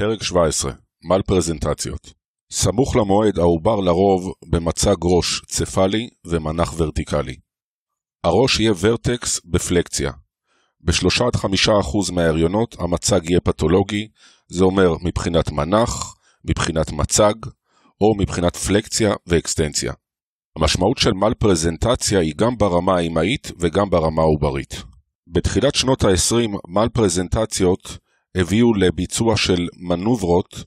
פרק 17 מל פרזנטציות סמוך למועד העובר לרוב במצג ראש צפלי ומנח ורטיקלי. הראש יהיה ורטקס בפלקציה. בשלושה עד חמישה אחוז מההריונות המצג יהיה פתולוגי, זה אומר מבחינת מנח, מבחינת מצג, או מבחינת פלקציה ואקסטנציה. המשמעות של מל פרזנטציה היא גם ברמה האמהית וגם ברמה העוברית. בתחילת שנות ה-20 מל פרזנטציות הביאו לביצוע של מנוברות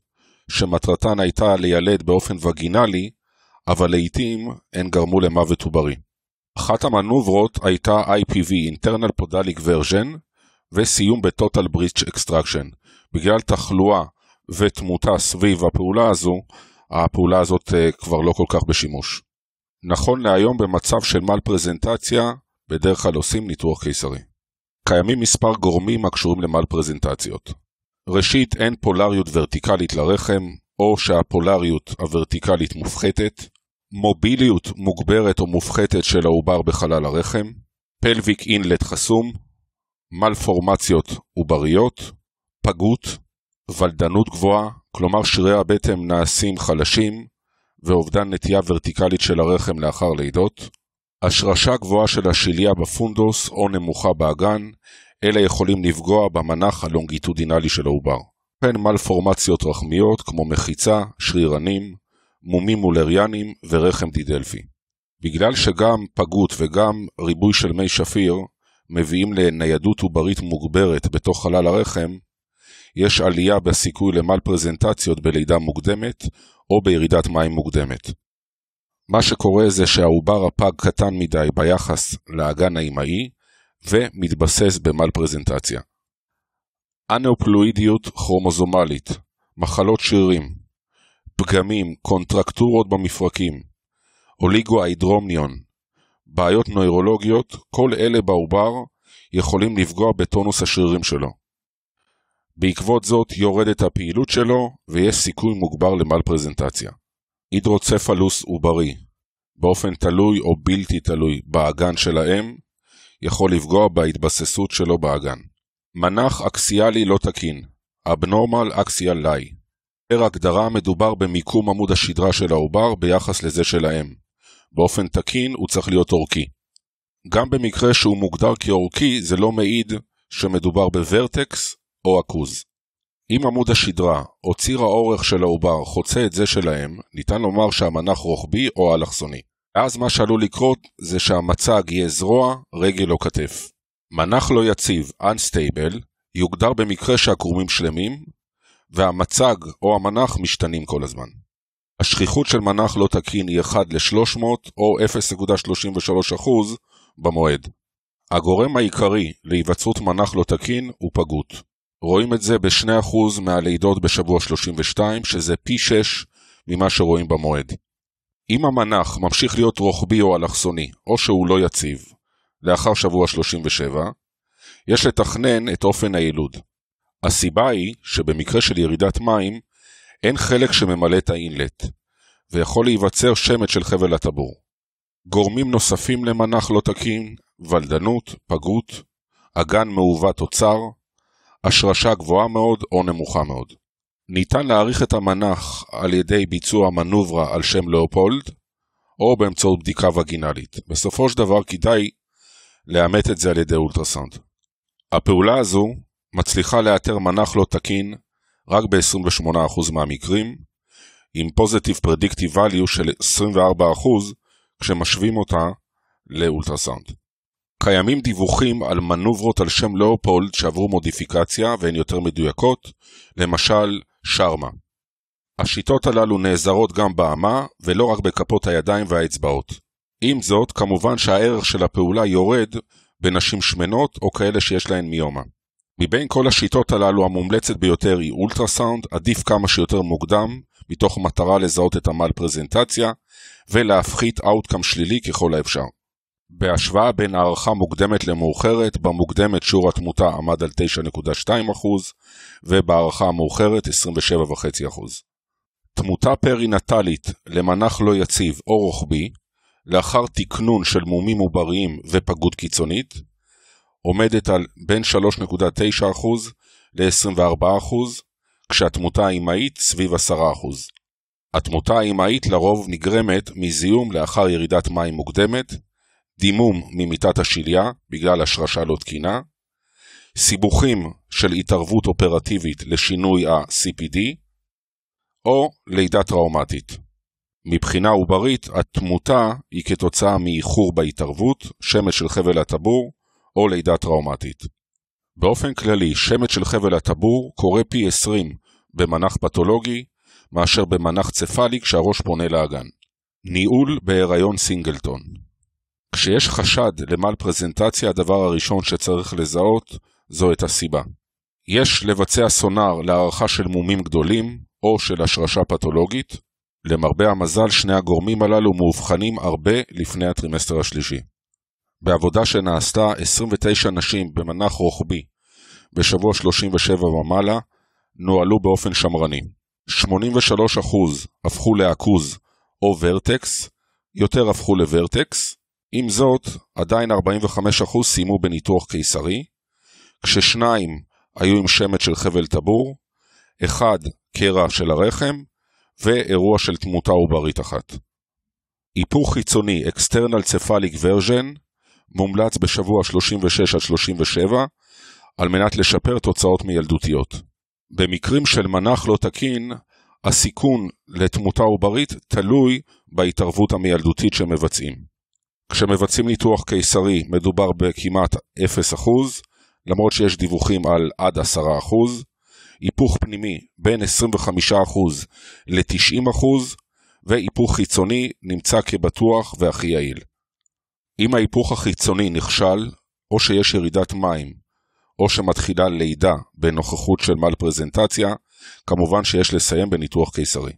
שמטרתן הייתה לילד באופן וגינלי, אבל לעיתים הן גרמו למוות עוברי. אחת המנוברות הייתה IPV, internal podalic version, וסיום ב-total breach extraction. בגלל תחלואה ותמותה סביב הפעולה הזו, הפעולה הזאת uh, כבר לא כל כך בשימוש. נכון להיום במצב של מל פרזנטציה, בדרך כלל עושים ניתוח קיסרי. קיימים מספר גורמים הקשורים למל פרזנטציות. ראשית, אין פולריות ורטיקלית לרחם, או שהפולריות הוורטיקלית מופחתת, מוביליות מוגברת או מופחתת של העובר בחלל הרחם, פלוויק אינלט חסום, מלפורמציות עובריות, פגות, ולדנות גבוהה, כלומר שרירי הבטן נעשים חלשים, ואובדן נטייה ורטיקלית של הרחם לאחר לידות, השרשה גבוהה של השליה בפונדוס או נמוכה באגן, אלה יכולים לפגוע במנח הלונגיטודינלי של העובר. וכן מלפורמציות רחמיות כמו מחיצה, שרירנים, מומים מולריאנים ורחם דידלפי. בגלל שגם פגות וגם ריבוי של מי שפיר מביאים לניידות עוברית מוגברת בתוך חלל הרחם, יש עלייה בסיכוי למל פרזנטציות בלידה מוקדמת או בירידת מים מוקדמת. מה שקורה זה שהעובר הפג קטן מדי ביחס לאגן האמאי ומתבסס במל פרזנטציה. אנאופלואידיות כרומוזומלית, מחלות שרירים, פגמים, קונטרקטורות במפרקים, אוליגו-איידרומניון, בעיות נוירולוגיות, כל אלה בעובר יכולים לפגוע בטונוס השרירים שלו. בעקבות זאת יורדת הפעילות שלו ויש סיכוי מוגבר למל פרזנטציה. הידרוצפלוס עוברי, באופן תלוי או בלתי תלוי באגן של האם, יכול לפגוע בהתבססות שלו באגן. מנח אקסיאלי לא תקין, Abnormal Axial Lie. פר הגדרה מדובר במיקום עמוד השדרה של העובר ביחס לזה של האם. באופן תקין הוא צריך להיות אורכי. גם במקרה שהוא מוגדר כאורכי זה לא מעיד שמדובר בוורטקס או עכוז. אם עמוד השדרה או ציר האורך של העובר חוצה את זה של האם, ניתן לומר שהמנח רוחבי או אלכסוני. אז מה שעלול לקרות זה שהמצג יהיה זרוע, רגל או כתף. מנח לא יציב, unstable, יוגדר במקרה שהקרומים שלמים, והמצג או המנח משתנים כל הזמן. השכיחות של מנח לא תקין היא 1 ל-300 או 0.33% במועד. הגורם העיקרי להיווצרות מנח לא תקין הוא פגות. רואים את זה ב-2% מהלידות בשבוע 32, שזה פי 6 ממה שרואים במועד. אם המנח ממשיך להיות רוחבי או אלכסוני, או שהוא לא יציב, לאחר שבוע 37, יש לתכנן את אופן הילוד. הסיבה היא שבמקרה של ירידת מים, אין חלק שממלא את האינלט, ויכול להיווצר שמץ של חבל הטבור. גורמים נוספים למנח לא תקין, ולדנות, פגות, אגן מעוות או צר, השרשה גבוהה מאוד או נמוכה מאוד. ניתן להעריך את המנח על ידי ביצוע מנוברה על שם לאופולד, או באמצעות בדיקה וגינלית. בסופו של דבר כדאי לאמת את זה על ידי אולטרסאונד. הפעולה הזו מצליחה לאתר מנח לא תקין רק ב-28% מהמקרים, עם פוזיטיב פרדיקטיב value של 24% כשמשווים אותה לאולטרסאונד. קיימים דיווחים על מנוברות על שם לאופולד שעברו מודיפיקציה והן יותר מדויקות, למשל שרמה. השיטות הללו נעזרות גם באמה ולא רק בכפות הידיים והאצבעות. עם זאת, כמובן שהערך של הפעולה יורד בנשים שמנות או כאלה שיש להן מיומה. מבין כל השיטות הללו המומלצת ביותר היא אולטרסאונד, עדיף כמה שיותר מוקדם, מתוך מטרה לזהות את המל פרזנטציה, ולהפחית אאוטקאם שלילי ככל האפשר. בהשוואה בין הערכה מוקדמת למאוחרת, במוקדמת שיעור התמותה עמד על 9.2% ובהערכה המאוחרת 27.5%. תמותה פרינטלית למנח לא יציב או רוחבי, לאחר תקנון של מומים עובריים ופגות קיצונית, עומדת על בין 3.9% ל-24%, כשהתמותה האימהית סביב 10%. התמותה האימהית לרוב נגרמת מזיהום לאחר ירידת מים מוקדמת, דימום ממיטת השליה בגלל השרשה לא תקינה, סיבוכים של התערבות אופרטיבית לשינוי ה-CPD, או לידה טראומטית. מבחינה עוברית, התמותה היא כתוצאה מאיחור בהתערבות, שמץ של חבל הטבור או לידה טראומטית. באופן כללי, שמץ של חבל הטבור קורה פי 20 במנח פתולוגי מאשר במנח צפאלי כשהראש פונה לאגן. ניהול בהיריון סינגלטון כשיש חשד למל פרזנטציה, הדבר הראשון שצריך לזהות זו את הסיבה. יש לבצע סונר להערכה של מומים גדולים או של השרשה פתולוגית. למרבה המזל, שני הגורמים הללו מאובחנים הרבה לפני הטרימסטר השלישי. בעבודה שנעשתה, 29 נשים במנח רוחבי בשבוע 37 ומעלה נוהלו באופן שמרני. 83% הפכו לעכוז או vertex, יותר הפכו ל vertex, עם זאת, עדיין 45% סיימו בניתוח קיסרי, כששניים היו עם שמץ של חבל טבור, אחד קרע של הרחם, ואירוע של תמותה עוברית אחת. היפוך חיצוני, External Cephalic Version, מומלץ בשבוע 36 37, על מנת לשפר תוצאות מילדותיות. במקרים של מנח לא תקין, הסיכון לתמותה עוברית תלוי בהתערבות המילדותית שמבצעים. כשמבצעים ניתוח קיסרי מדובר בכמעט 0%, למרות שיש דיווחים על עד 10%, היפוך פנימי בין 25% ל-90%, והיפוך חיצוני נמצא כבטוח והכי יעיל. אם ההיפוך החיצוני נכשל, או שיש ירידת מים, או שמתחילה לידה בנוכחות של מל פרזנטציה, כמובן שיש לסיים בניתוח קיסרי.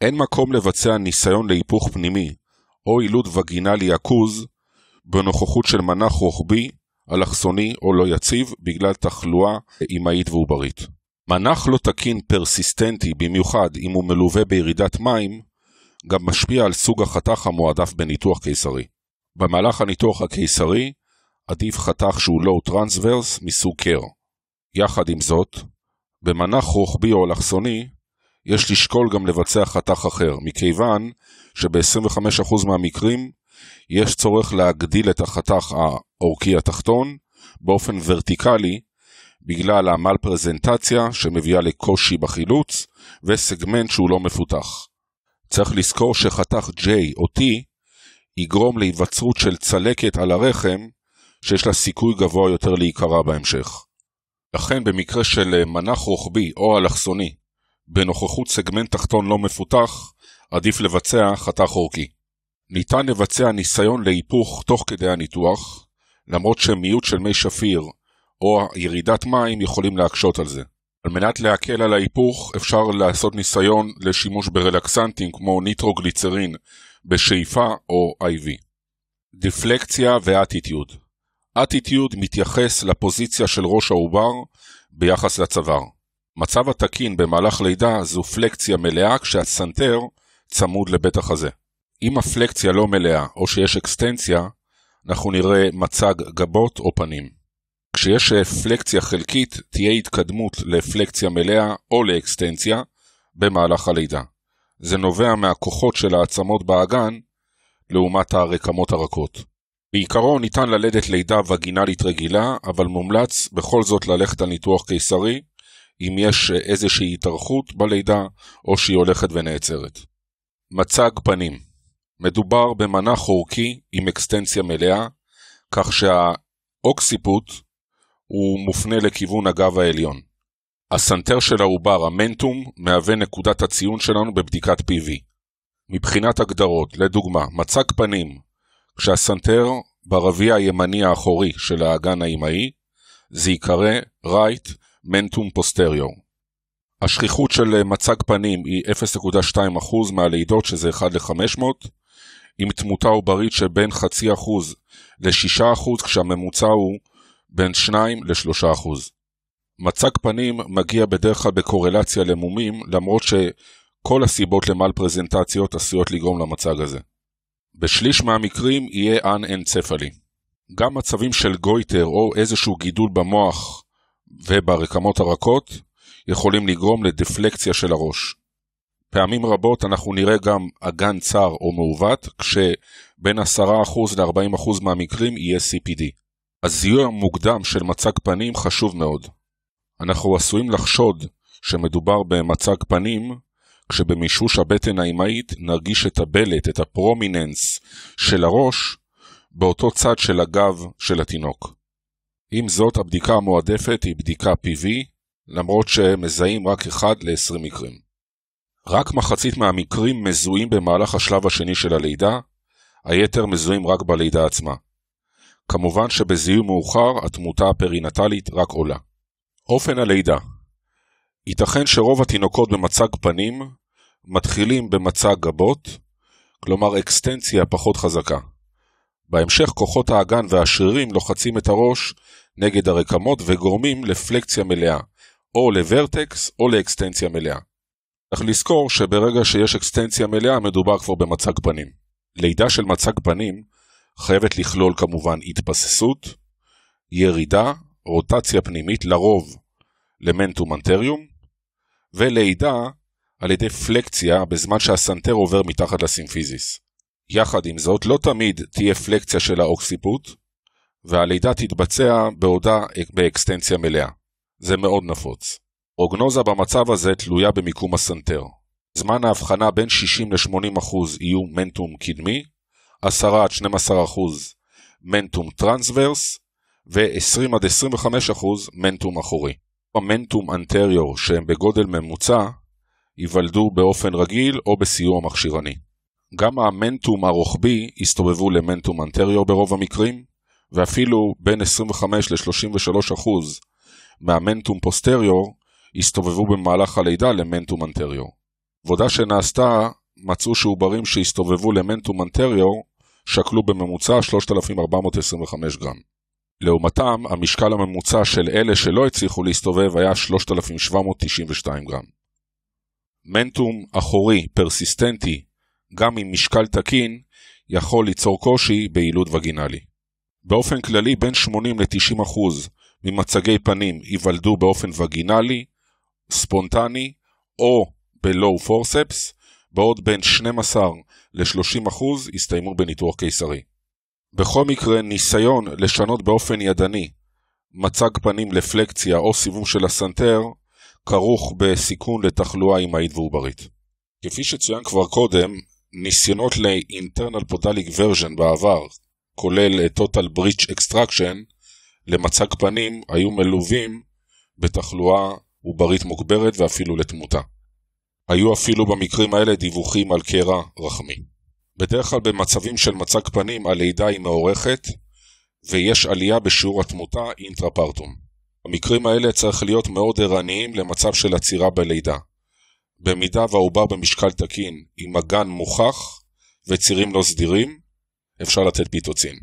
אין מקום לבצע ניסיון להיפוך פנימי או עילוד וגינלי עכוז בנוכחות של מנח רוחבי, אלכסוני או לא יציב בגלל תחלואה אימהית ועוברית. מנח לא תקין פרסיסטנטי, במיוחד אם הוא מלווה בירידת מים, גם משפיע על סוג החתך המועדף בניתוח קיסרי. במהלך הניתוח הקיסרי, עדיף חתך שהוא low transverse מסוג Kerr. יחד עם זאת, במנח רוחבי או אלכסוני, יש לשקול גם לבצע חתך אחר, מכיוון שב-25% מהמקרים יש צורך להגדיל את החתך האורכי התחתון באופן ורטיקלי בגלל המל פרזנטציה שמביאה לקושי בחילוץ וסגמנט שהוא לא מפותח. צריך לזכור שחתך J או T יגרום להיווצרות של צלקת על הרחם שיש לה סיכוי גבוה יותר להיקרע בהמשך. לכן במקרה של מנח רוחבי או אלכסוני בנוכחות סגמנט תחתון לא מפותח, עדיף לבצע חתך אורכי. ניתן לבצע ניסיון להיפוך תוך כדי הניתוח, למרות שמיעוט של מי שפיר או ירידת מים יכולים להקשות על זה. על מנת להקל על ההיפוך, אפשר לעשות ניסיון לשימוש ברלקסנטים כמו ניטרוגליצרין בשאיפה או IV. דיפלקציה ואטיטיוד אטיטיוד מתייחס לפוזיציה של ראש העובר ביחס לצוואר. מצב התקין במהלך לידה זו פלקציה מלאה כשהסנטר צמוד לבית החזה. אם הפלקציה לא מלאה או שיש אקסטנציה, אנחנו נראה מצג גבות או פנים. כשיש פלקציה חלקית, תהיה התקדמות לפלקציה מלאה או לאקסטנציה במהלך הלידה. זה נובע מהכוחות של העצמות באגן לעומת הרקמות הרכות. בעיקרון ניתן ללדת לידה וגינלית רגילה, אבל מומלץ בכל זאת ללכת על ניתוח קיסרי, אם יש איזושהי התארכות בלידה או שהיא הולכת ונעצרת. מצג פנים מדובר במנח אורכי עם אקסטנציה מלאה, כך שהאוקסיפוט הוא מופנה לכיוון הגב העליון. הסנטר של העובר, המנטום, מהווה נקודת הציון שלנו בבדיקת PV. מבחינת הגדרות, לדוגמה, מצג פנים, כשהסנטר ברביע הימני האחורי של האגן האימהי, זה ייקרא right mentum posterior. השכיחות של מצג פנים היא 0.2% מהלידות שזה 1 ל-500, עם תמותה עוברית שבין חצי אחוז ל-6% כשהממוצע הוא בין 2 ל-3%. מצג פנים מגיע בדרך כלל בקורלציה למומים, למרות שכל הסיבות למל פרזנטציות עשויות לגרום למצג הזה. בשליש מהמקרים יהיה אנ-אנצפלי. גם מצבים של גויטר או איזשהו גידול במוח וברקמות הרכות יכולים לגרום לדפלקציה של הראש. פעמים רבות אנחנו נראה גם אגן צר או מעוות, כשבין 10% ל-40% מהמקרים יהיה CPD. הזיהוי המוקדם של מצג פנים חשוב מאוד. אנחנו עשויים לחשוד שמדובר במצג פנים, כשבמישוש הבטן האמהית נרגיש את הבלט, את הפרומיננס של הראש, באותו צד של הגב של התינוק. עם זאת, הבדיקה המועדפת היא בדיקה PV, למרות שמזהים רק אחד ל-20 מקרים. רק מחצית מהמקרים מזוהים במהלך השלב השני של הלידה, היתר מזוהים רק בלידה עצמה. כמובן שבזיהוי מאוחר התמותה הפרינטלית רק עולה. אופן הלידה ייתכן שרוב התינוקות במצג פנים מתחילים במצג גבות, כלומר אקסטנציה פחות חזקה. בהמשך כוחות האגן והשרירים לוחצים את הראש נגד הרקמות וגורמים לפלקציה מלאה, או לוורטקס או לאקסטנציה מלאה. צריך לזכור שברגע שיש אקסטנציה מלאה מדובר כבר במצג פנים. לידה של מצג פנים חייבת לכלול כמובן התבססות, ירידה, רוטציה פנימית, לרוב למנטום אנטריום, ולידה על ידי פלקציה בזמן שהסנטר עובר מתחת לסימפיזיס. יחד עם זאת, לא תמיד תהיה פלקציה של האוקסיפוט, והלידה תתבצע בעודה באקסטנציה מלאה. זה מאוד נפוץ. פרוגנוזה במצב הזה תלויה במיקום הסנטר. זמן האבחנה בין 60 ל-80% יהיו mentum קדמי, 10 עד 12% mentum transverse, ו-20 עד 25% mentum אחורי. ה mentum anterior שהם בגודל ממוצע, ייוולדו באופן רגיל או בסיוע מכשירני. גם ה mentum הרוחבי יסתובבו ל mentum anterior ברוב המקרים, ואפילו בין 25 ל-33% מהמנטום פוסטריור הסתובבו במהלך הלידה למנטום אנטריור. עבודה שנעשתה מצאו שעוברים שהסתובבו למנטום אנטריור שקלו בממוצע 3,425 גרם. לעומתם, המשקל הממוצע של אלה שלא הצליחו להסתובב היה 3,792 גרם. מנטום אחורי פרסיסטנטי, גם עם משקל תקין, יכול ליצור קושי ביעילות וגינלי. באופן כללי, בין 80 ל-90% ממצגי פנים ייוולדו באופן וגינלי, ספונטני או בלואו פורספס, בעוד בין 12 ל-30% יסתיימו בניתוח קיסרי. בכל מקרה, ניסיון לשנות באופן ידני מצג פנים לפלקציה או סיבוב של הסנטר כרוך בסיכון לתחלואה אימהית ועוברית. כפי שצוין כבר קודם, ניסיונות ל-internal podalic version בעבר, כולל total breach extraction, למצג פנים היו מלווים בתחלואה עוברית מוגברת ואפילו לתמותה. היו אפילו במקרים האלה דיווחים על קרע רחמי. בדרך כלל במצבים של מצג פנים הלידה היא מאורכת ויש עלייה בשיעור התמותה אינטרפרטום. במקרים האלה צריך להיות מאוד ערניים למצב של עצירה בלידה. במידה והעובר במשקל תקין עם אגן מוכח וצירים לא סדירים, אפשר לתת פיטוצין.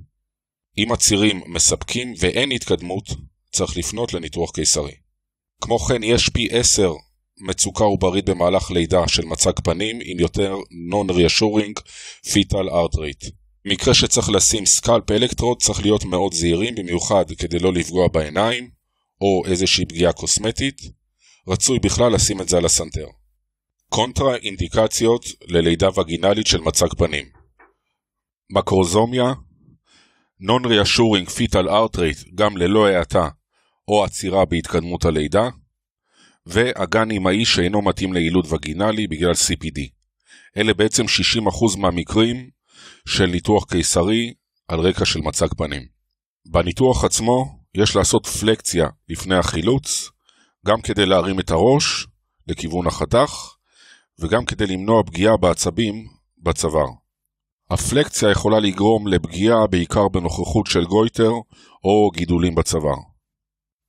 אם הצירים מספקים ואין התקדמות, צריך לפנות לניתוח קיסרי. כמו כן, יש פי 10 מצוקה עוברית במהלך לידה של מצג פנים עם יותר non-reassuring fetal heart rate. מקרה שצריך לשים scalp electrode צריך להיות מאוד זהירים במיוחד כדי לא לפגוע בעיניים או איזושהי פגיעה קוסמטית, רצוי בכלל לשים את זה על הסנטר. קונטרה אינדיקציות ללידה וגינלית של מצג פנים מקרוזומיה Non-reassuring fetal heart rate גם ללא האטה או עצירה בהתקדמות הלידה ואגן אמאי שאינו מתאים ליעילות וגינלי בגלל CPD. אלה בעצם 60% מהמקרים של ניתוח קיסרי על רקע של מצג פנים. בניתוח עצמו יש לעשות פלקציה לפני החילוץ, גם כדי להרים את הראש לכיוון החתך, וגם כדי למנוע פגיעה בעצבים בצוואר. הפלקציה יכולה לגרום לפגיעה בעיקר בנוכחות של גויטר או גידולים בצוואר.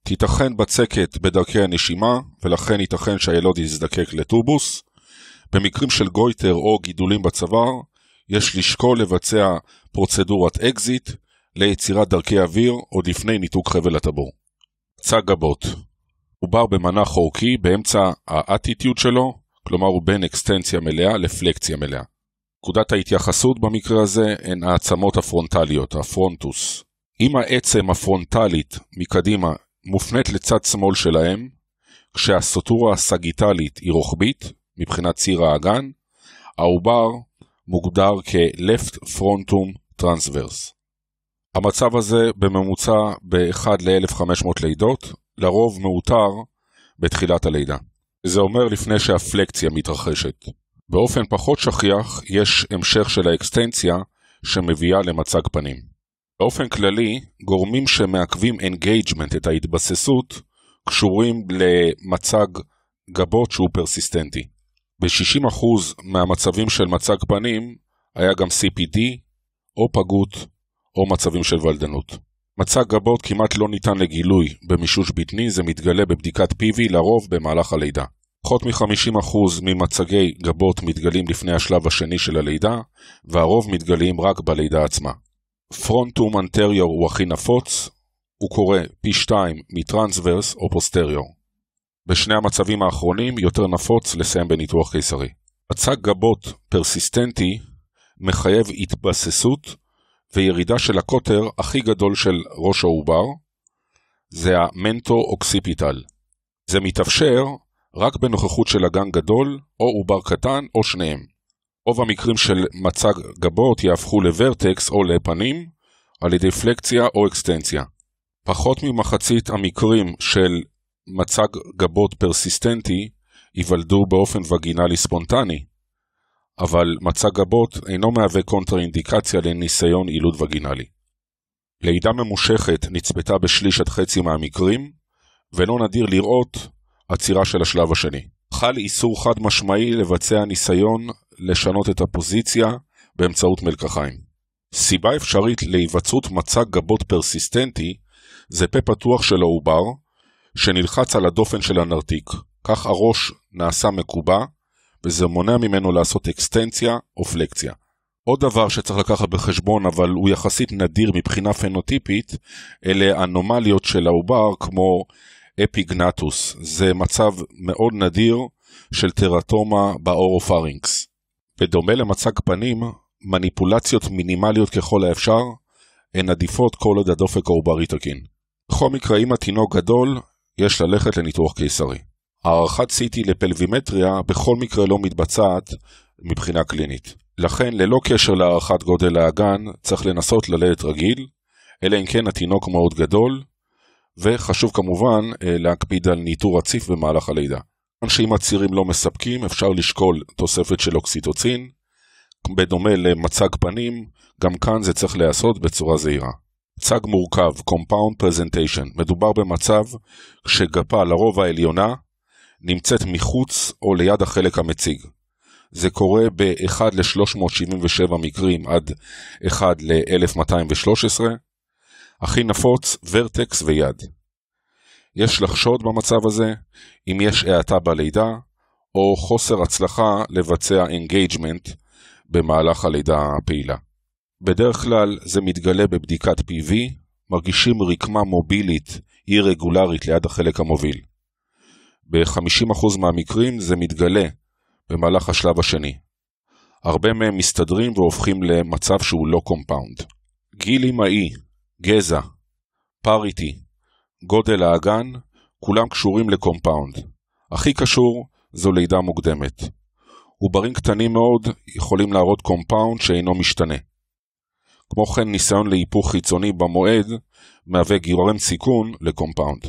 תיתכן בצקת בדרכי הנשימה, ולכן ייתכן שהילוד יזדקק לטובוס. במקרים של גויטר או גידולים בצוואר, יש לשקול לבצע פרוצדורת אקזיט ליצירת דרכי אוויר עוד לפני ניתוק חבל הטבור. מצג גבות עובר במנח אורכי באמצע ה attitude שלו, כלומר הוא בין אקסטנציה מלאה לפלקסיה מלאה. נקודת ההתייחסות במקרה הזה הן העצמות הפרונטליות, ה frontum. אם העצם הפרונטלית מקדימה מופנית לצד שמאל שלהם, כשהסוטורה הסגיטלית היא רוחבית, מבחינת ציר האגן, העובר מוגדר כ-Left Frontum Transverse. המצב הזה בממוצע ב-1 ל-1500 לידות, לרוב מאותר בתחילת הלידה. זה אומר לפני שהפלקסיה מתרחשת. באופן פחות שכיח יש המשך של האקסטנציה שמביאה למצג פנים. באופן כללי, גורמים שמעכבים engagement את ההתבססות קשורים למצג גבות שהוא פרסיסטנטי. ב-60% מהמצבים של מצג פנים היה גם CPD, או פגות, או מצבים של ולדנות. מצג גבות כמעט לא ניתן לגילוי במישוש בטני, זה מתגלה בבדיקת PV לרוב במהלך הלידה. פחות מ-50% ממצגי גבות מתגלים לפני השלב השני של הלידה, והרוב מתגלים רק בלידה עצמה. פרונטום אנטריור הוא הכי נפוץ, הוא קורה פי 2 מ transverse או posterior. בשני המצבים האחרונים יותר נפוץ לסיים בניתוח קיסרי. מצג גבות פרסיסטנטי מחייב התבססות וירידה של הקוטר הכי גדול של ראש העובר, זה ה mento occipital. זה מתאפשר רק בנוכחות של אגן גדול, או עובר קטן, או שניהם. רוב המקרים של מצג גבות יהפכו ל vertex או לפנים, על ידי פלקציה או אקסטנציה. פחות ממחצית המקרים של מצג גבות פרסיסטנטי ייוולדו באופן וגינלי ספונטני, אבל מצג גבות אינו מהווה קונטראינדיקציה לניסיון עילוד וגינלי. לידה ממושכת נצפתה בשליש עד חצי מהמקרים, ולא נדיר לראות עצירה של השלב השני. חל איסור חד משמעי לבצע ניסיון לשנות את הפוזיציה באמצעות מלקחיים. סיבה אפשרית להיווצרות מצג גבות פרסיסטנטי זה פה פתוח של העובר, שנלחץ על הדופן של הנרתיק. כך הראש נעשה מקובע, וזה מונע ממנו לעשות אקסטנציה או פלקציה. עוד דבר שצריך לקחת בחשבון, אבל הוא יחסית נדיר מבחינה פנוטיפית, אלה אנומליות של העובר כמו אפיגנטוס. זה מצב מאוד נדיר של טרטומה באורופרינקס. בדומה למצג פנים, מניפולציות מינימליות ככל האפשר הן עדיפות כל עוד הדופק העוברי תקין. בכל מקרה, אם התינוק גדול, יש ללכת לניתוח קיסרי. הערכת CT לפלווימטריה בכל מקרה לא מתבצעת מבחינה קלינית. לכן, ללא קשר להערכת גודל האגן, צריך לנסות ללדת רגיל, אלא אם כן התינוק מאוד גדול, וחשוב כמובן אה, להקפיד על ניטור רציף במהלך הלידה. שאם הצירים לא מספקים, אפשר לשקול תוספת של אוקסיטוצין. בדומה למצג פנים, גם כאן זה צריך להיעשות בצורה זהירה. מצג מורכב, Compound Presentation, מדובר במצב כשגפה לרוב העליונה נמצאת מחוץ או ליד החלק המציג. זה קורה ב-1 ל-377 מקרים עד 1 ל-1213, הכי נפוץ vertex ויד. יש לחשוד במצב הזה אם יש האטה בלידה, או חוסר הצלחה לבצע engagement במהלך הלידה הפעילה. בדרך כלל זה מתגלה בבדיקת PV, מרגישים רקמה מובילית אי רגולרית ליד החלק המוביל. ב-50% מהמקרים זה מתגלה במהלך השלב השני. הרבה מהם מסתדרים והופכים למצב שהוא לא compound. גיל אמאי, גזע, parity, גודל האגן, כולם קשורים ל compound. הכי קשור זו לידה מוקדמת. עוברים קטנים מאוד יכולים להראות compound שאינו משתנה. כמו כן, ניסיון להיפוך חיצוני במועד מהווה גורם סיכון ל compound.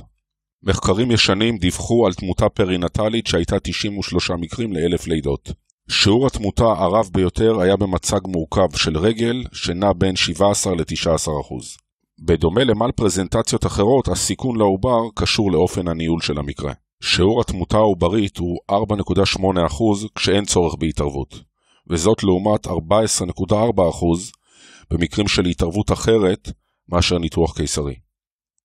מחקרים ישנים דיווחו על תמותה פרינטלית שהייתה 93 מקרים לאלף לידות. שיעור התמותה הרב ביותר היה במצג מורכב של רגל, שנע בין 17 ל-19%. בדומה למל פרזנטציות אחרות, הסיכון לעובר קשור לאופן הניהול של המקרה. שיעור התמותה העוברית הוא 4.8% כשאין צורך בהתערבות, וזאת לעומת 14.4% במקרים של התערבות אחרת מאשר ניתוח קיסרי.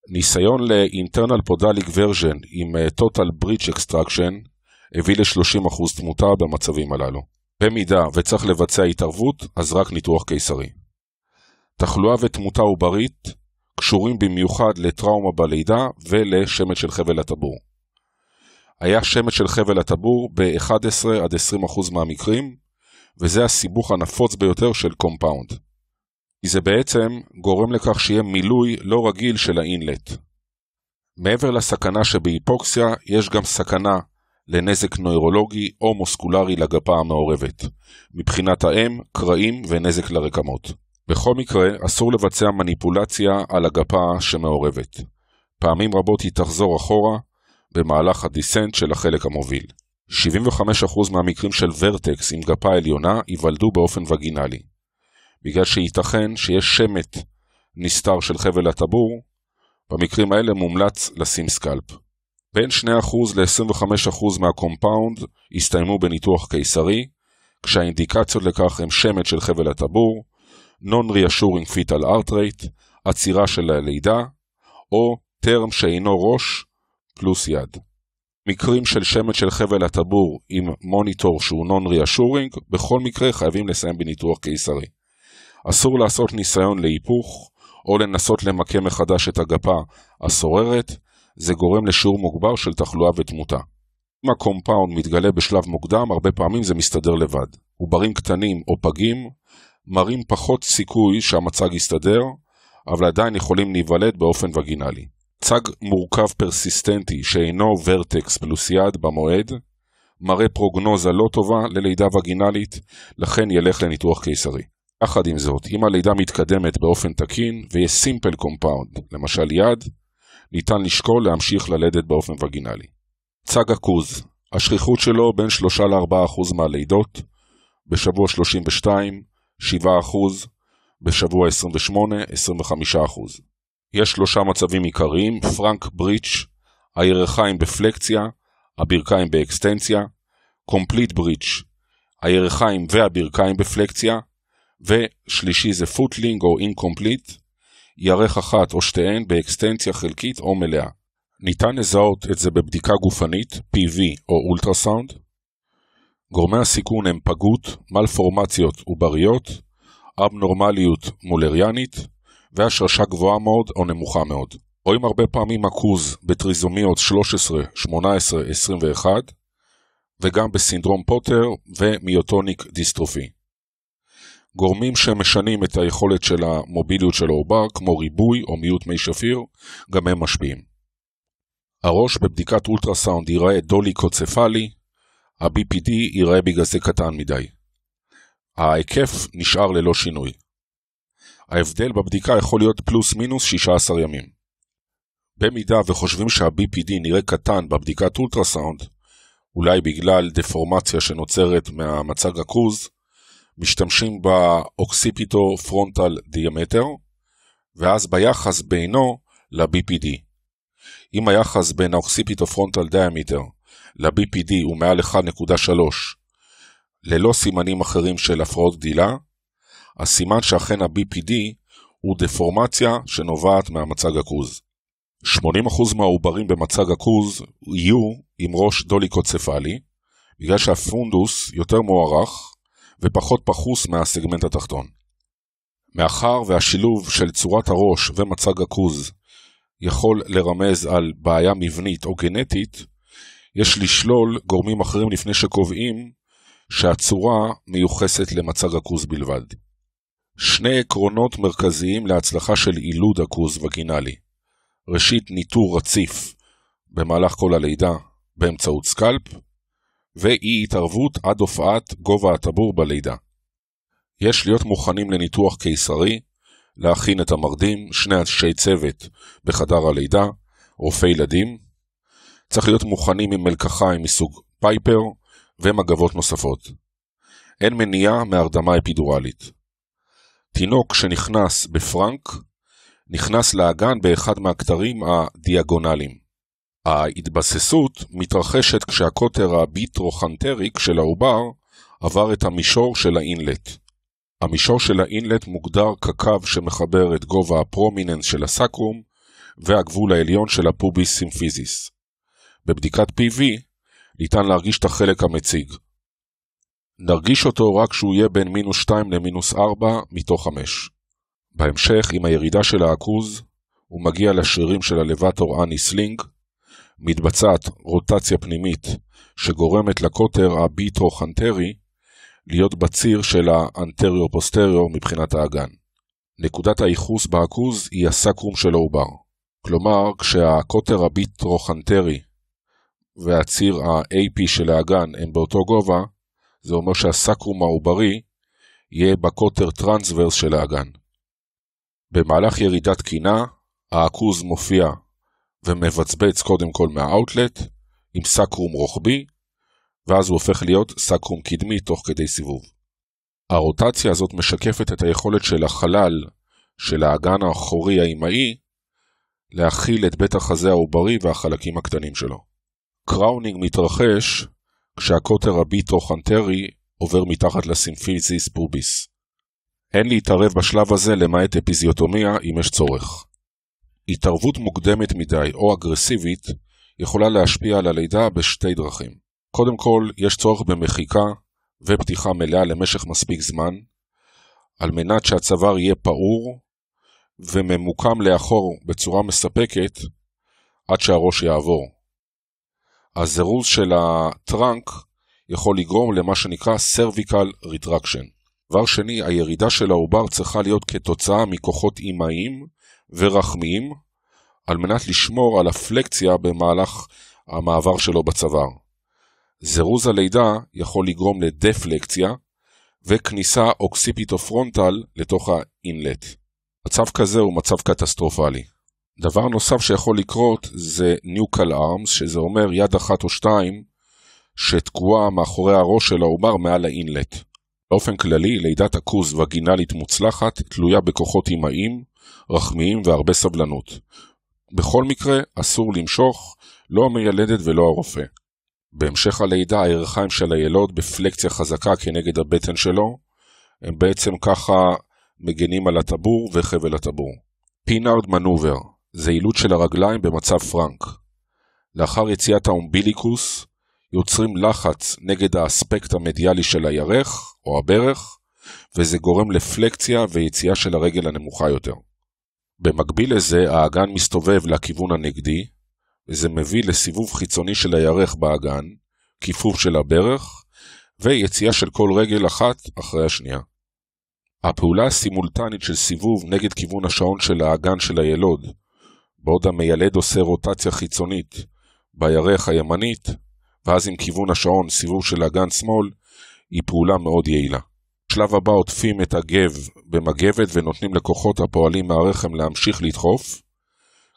ניסיון ל-internal podalic version עם אה, total breech extraction הביא ל-30% תמותה במצבים הללו. במידה וצריך לבצע התערבות, אז רק ניתוח קיסרי. תחלואה ותמותה עוברית קשורים במיוחד לטראומה בלידה ולשמט של חבל הטבור. היה שמט של חבל הטבור ב-11 עד 20% מהמקרים, וזה הסיבוך הנפוץ ביותר של compound. כי זה בעצם גורם לכך שיהיה מילוי לא רגיל של האינלט. מעבר לסכנה שבהיפוקסיה, יש גם סכנה לנזק נוירולוגי או מוסקולרי לגפה המעורבת, מבחינת האם, קרעים ונזק לרקמות. בכל מקרה, אסור לבצע מניפולציה על הגפה שמעורבת. פעמים רבות היא תחזור אחורה במהלך הדיסנט של החלק המוביל. 75% מהמקרים של ורטקס עם גפה עליונה ייוולדו באופן וגינלי. בגלל שייתכן שיש שמט נסתר של חבל הטבור, במקרים האלה מומלץ לשים scalp. בין 2% ל-25% מה compound הסתיימו בניתוח קיסרי, כשהאינדיקציות לכך הם שמט של חבל הטבור, Non-Reassuring Fetal Heart Rate, עצירה של הלידה, או טרם שאינו ראש פלוס יד. מקרים של שמט של חבל הטבור עם מוניטור שהוא Non-Reassuring, בכל מקרה חייבים לסיים בניתוח קיסרי. אסור לעשות ניסיון להיפוך, או לנסות למקם מחדש את הגפה הסוררת, זה גורם לשיעור מוגבר של תחלואה ותמותה. אם ה compound מתגלה בשלב מוקדם, הרבה פעמים זה מסתדר לבד. עוברים קטנים או פגים מראים פחות סיכוי שהמצג יסתדר, אבל עדיין יכולים להיוולד באופן וגינלי. מצג מורכב פרסיסטנטי שאינו vertex פלוס יד במועד, מראה פרוגנוזה לא טובה ללידה וגינלית, לכן ילך לניתוח קיסרי. יחד עם זאת, אם הלידה מתקדמת באופן תקין ויש simple compound, למשל יד, ניתן לשקול להמשיך ללדת באופן וגינלי. מצג עכוז, השכיחות שלו בין 3 ל-4% מהלידות, בשבוע 32, 7%, בשבוע 28, 25%. יש שלושה מצבים עיקריים, frank breech, הירכיים בפלקסיה, הברכיים באקסטנציה, complete breech, הירכיים והברכיים בפלקסיה, ושלישי זה footling או incomplete, ירך אחת או שתיהן באקסטנציה חלקית או מלאה. ניתן לזהות את זה בבדיקה גופנית, PV או אולטרסאונד. גורמי הסיכון הם פגות, מלפורמציות עובריות, אבנורמליות מולריאנית, והשרשה גבוהה מאוד או נמוכה מאוד. רואים הרבה פעמים עכוז בטריזומיות 13, 18, 21, וגם בסינדרום פוטר ומיוטוניק דיסטרופי. גורמים שמשנים את היכולת של המוביליות של העובר, כמו ריבוי או מיעוט מי שפיר, גם הם משפיעים. הראש בבדיקת אולטרסאונד ייראה דוליקוצפלי, ה-BPD ייראה בגלל זה קטן מדי. ההיקף נשאר ללא שינוי. ההבדל בבדיקה יכול להיות פלוס מינוס 16 ימים. במידה וחושבים שה-BPD נראה קטן בבדיקת אולטרסאונד, אולי בגלל דפורמציה שנוצרת ממצג העכוז, משתמשים ב occipito frontal diameter, ואז ביחס בינו ל-BPD. אם היחס בין ה occipito frontal diameter ל-BPD הוא מעל 1.3 ללא סימנים אחרים של הפרעות גדילה, הסימן שאכן ה-BPD הוא דפורמציה שנובעת מהמצג הכרוז. 80% מהעוברים במצג הכרוז יהיו עם ראש דוליקוצפלי, בגלל שהפונדוס יותר מוערך ופחות פחוס מהסגמנט התחתון. מאחר והשילוב של צורת הראש ומצג הכרוז יכול לרמז על בעיה מבנית או גנטית, יש לשלול גורמים אחרים לפני שקובעים שהצורה מיוחסת למצג הכרוז בלבד. שני עקרונות מרכזיים להצלחה של עילוד הכרוז וגינלי. ראשית, ניטור רציף במהלך כל הלידה באמצעות סקלפ, ואי התערבות עד הופעת גובה הטבור בלידה. יש להיות מוכנים לניתוח קיסרי, להכין את המרדים, שני אנשי צוות בחדר הלידה, רופא ילדים. צריך להיות מוכנים עם מלקחיים מסוג פייפר ומגבות נוספות. אין מניעה מהרדמה אפידורלית. תינוק שנכנס ב frank, נכנס לאגן באחד מהקטרים הדיאגונליים. ההתבססות מתרחשת כשהקוטר ה bitrochanteric של העובר עבר את המישור של ה inlet. המישור של ה inlet מוגדר כקו שמחבר את גובה ה prominence של הסקרום והגבול העליון של ה pubis symphysis. בבדיקת PV ניתן להרגיש את החלק המציג. נרגיש אותו רק כשהוא יהיה בין מינוס 2 למינוס 4 מתוך 5. בהמשך, עם הירידה של העכוז, הוא מגיע לשרירים של ה levator ani sling, מתבצעת רוטציה פנימית שגורמת לקוטר ה bitrochanteric להיות בציר של ה anterio-posterior מבחינת האגן. נקודת הייחוס בעכוז היא הסקרום של העובר. כלומר, כשהקוטר ה bitrochanteric והציר ה-AP של האגן הם באותו גובה, זה אומר שהסקרום העוברי יהיה בקוטר transverse של האגן. במהלך ירידה תקינה, העכוז מופיע ומבצבץ קודם כל מהאוטלט עם סקרום רוחבי, ואז הוא הופך להיות סקרום קדמי תוך כדי סיבוב. הרוטציה הזאת משקפת את היכולת של החלל של האגן האחורי האימהי להכיל את בית החזה העוברי והחלקים הקטנים שלו. crowning מתרחש כשהקוטר ה bitrochanteric עובר מתחת ל symphysis pubis. אין להתערב בשלב הזה למעט אפיזיוטומיה אם יש צורך. התערבות מוקדמת מדי או אגרסיבית יכולה להשפיע על הלידה בשתי דרכים. קודם כל, יש צורך במחיקה ופתיחה מלאה למשך מספיק זמן, על מנת שהצוואר יהיה פעור וממוקם לאחור בצורה מספקת עד שהראש יעבור. הזירוז של הטראנק יכול לגרום למה שנקרא cervical retraction. דבר שני, הירידה של העובר צריכה להיות כתוצאה מכוחות אימהיים ורחמיים, על מנת לשמור על הפלקציה במהלך המעבר שלו בצוואר. זירוז הלידה יכול לגרום לדפלקציה וכניסה occipito-frontal לתוך ה inlet. מצב כזה הוא מצב קטסטרופלי. דבר נוסף שיכול לקרות זה nuchal arms, שזה אומר יד אחת או שתיים שתקועה מאחורי הראש של העובר מעל ה inlet. באופן כללי, לידת עכוז וגינלית מוצלחת תלויה בכוחות אימהיים, רחמיים והרבה סבלנות. בכל מקרה, אסור למשוך, לא המיילדת ולא הרופא. בהמשך הלידה, הירכיים של הילוד בפלקציה חזקה כנגד הבטן שלו, הם בעצם ככה מגנים על הטבור וחבל הטבור. Pinard maneuver, זעילות של הרגליים במצב frank. לאחר יציאת ה umbilicus, יוצרים לחץ נגד ה aspect המדיאלי של הירך או הברך, וזה גורם לפלקציה ויציאה של הרגל הנמוכה יותר. במקביל לזה, האגן מסתובב לכיוון הנגדי, וזה מביא לסיבוב חיצוני של הירך באגן, כיפוף של הברך, ויציאה של כל רגל אחת אחרי השנייה. הפעולה הסימולטנית של סיבוב נגד כיוון השעון של האגן של הילוד, בעוד המיילד עושה רוטציה חיצונית בירך הימנית, ואז עם כיוון השעון סיבוב של אגן שמאל, היא פעולה מאוד יעילה. בשלב הבא עוטפים את הגב במגבת ונותנים לכוחות הפועלים מהרחם להמשיך לדחוף,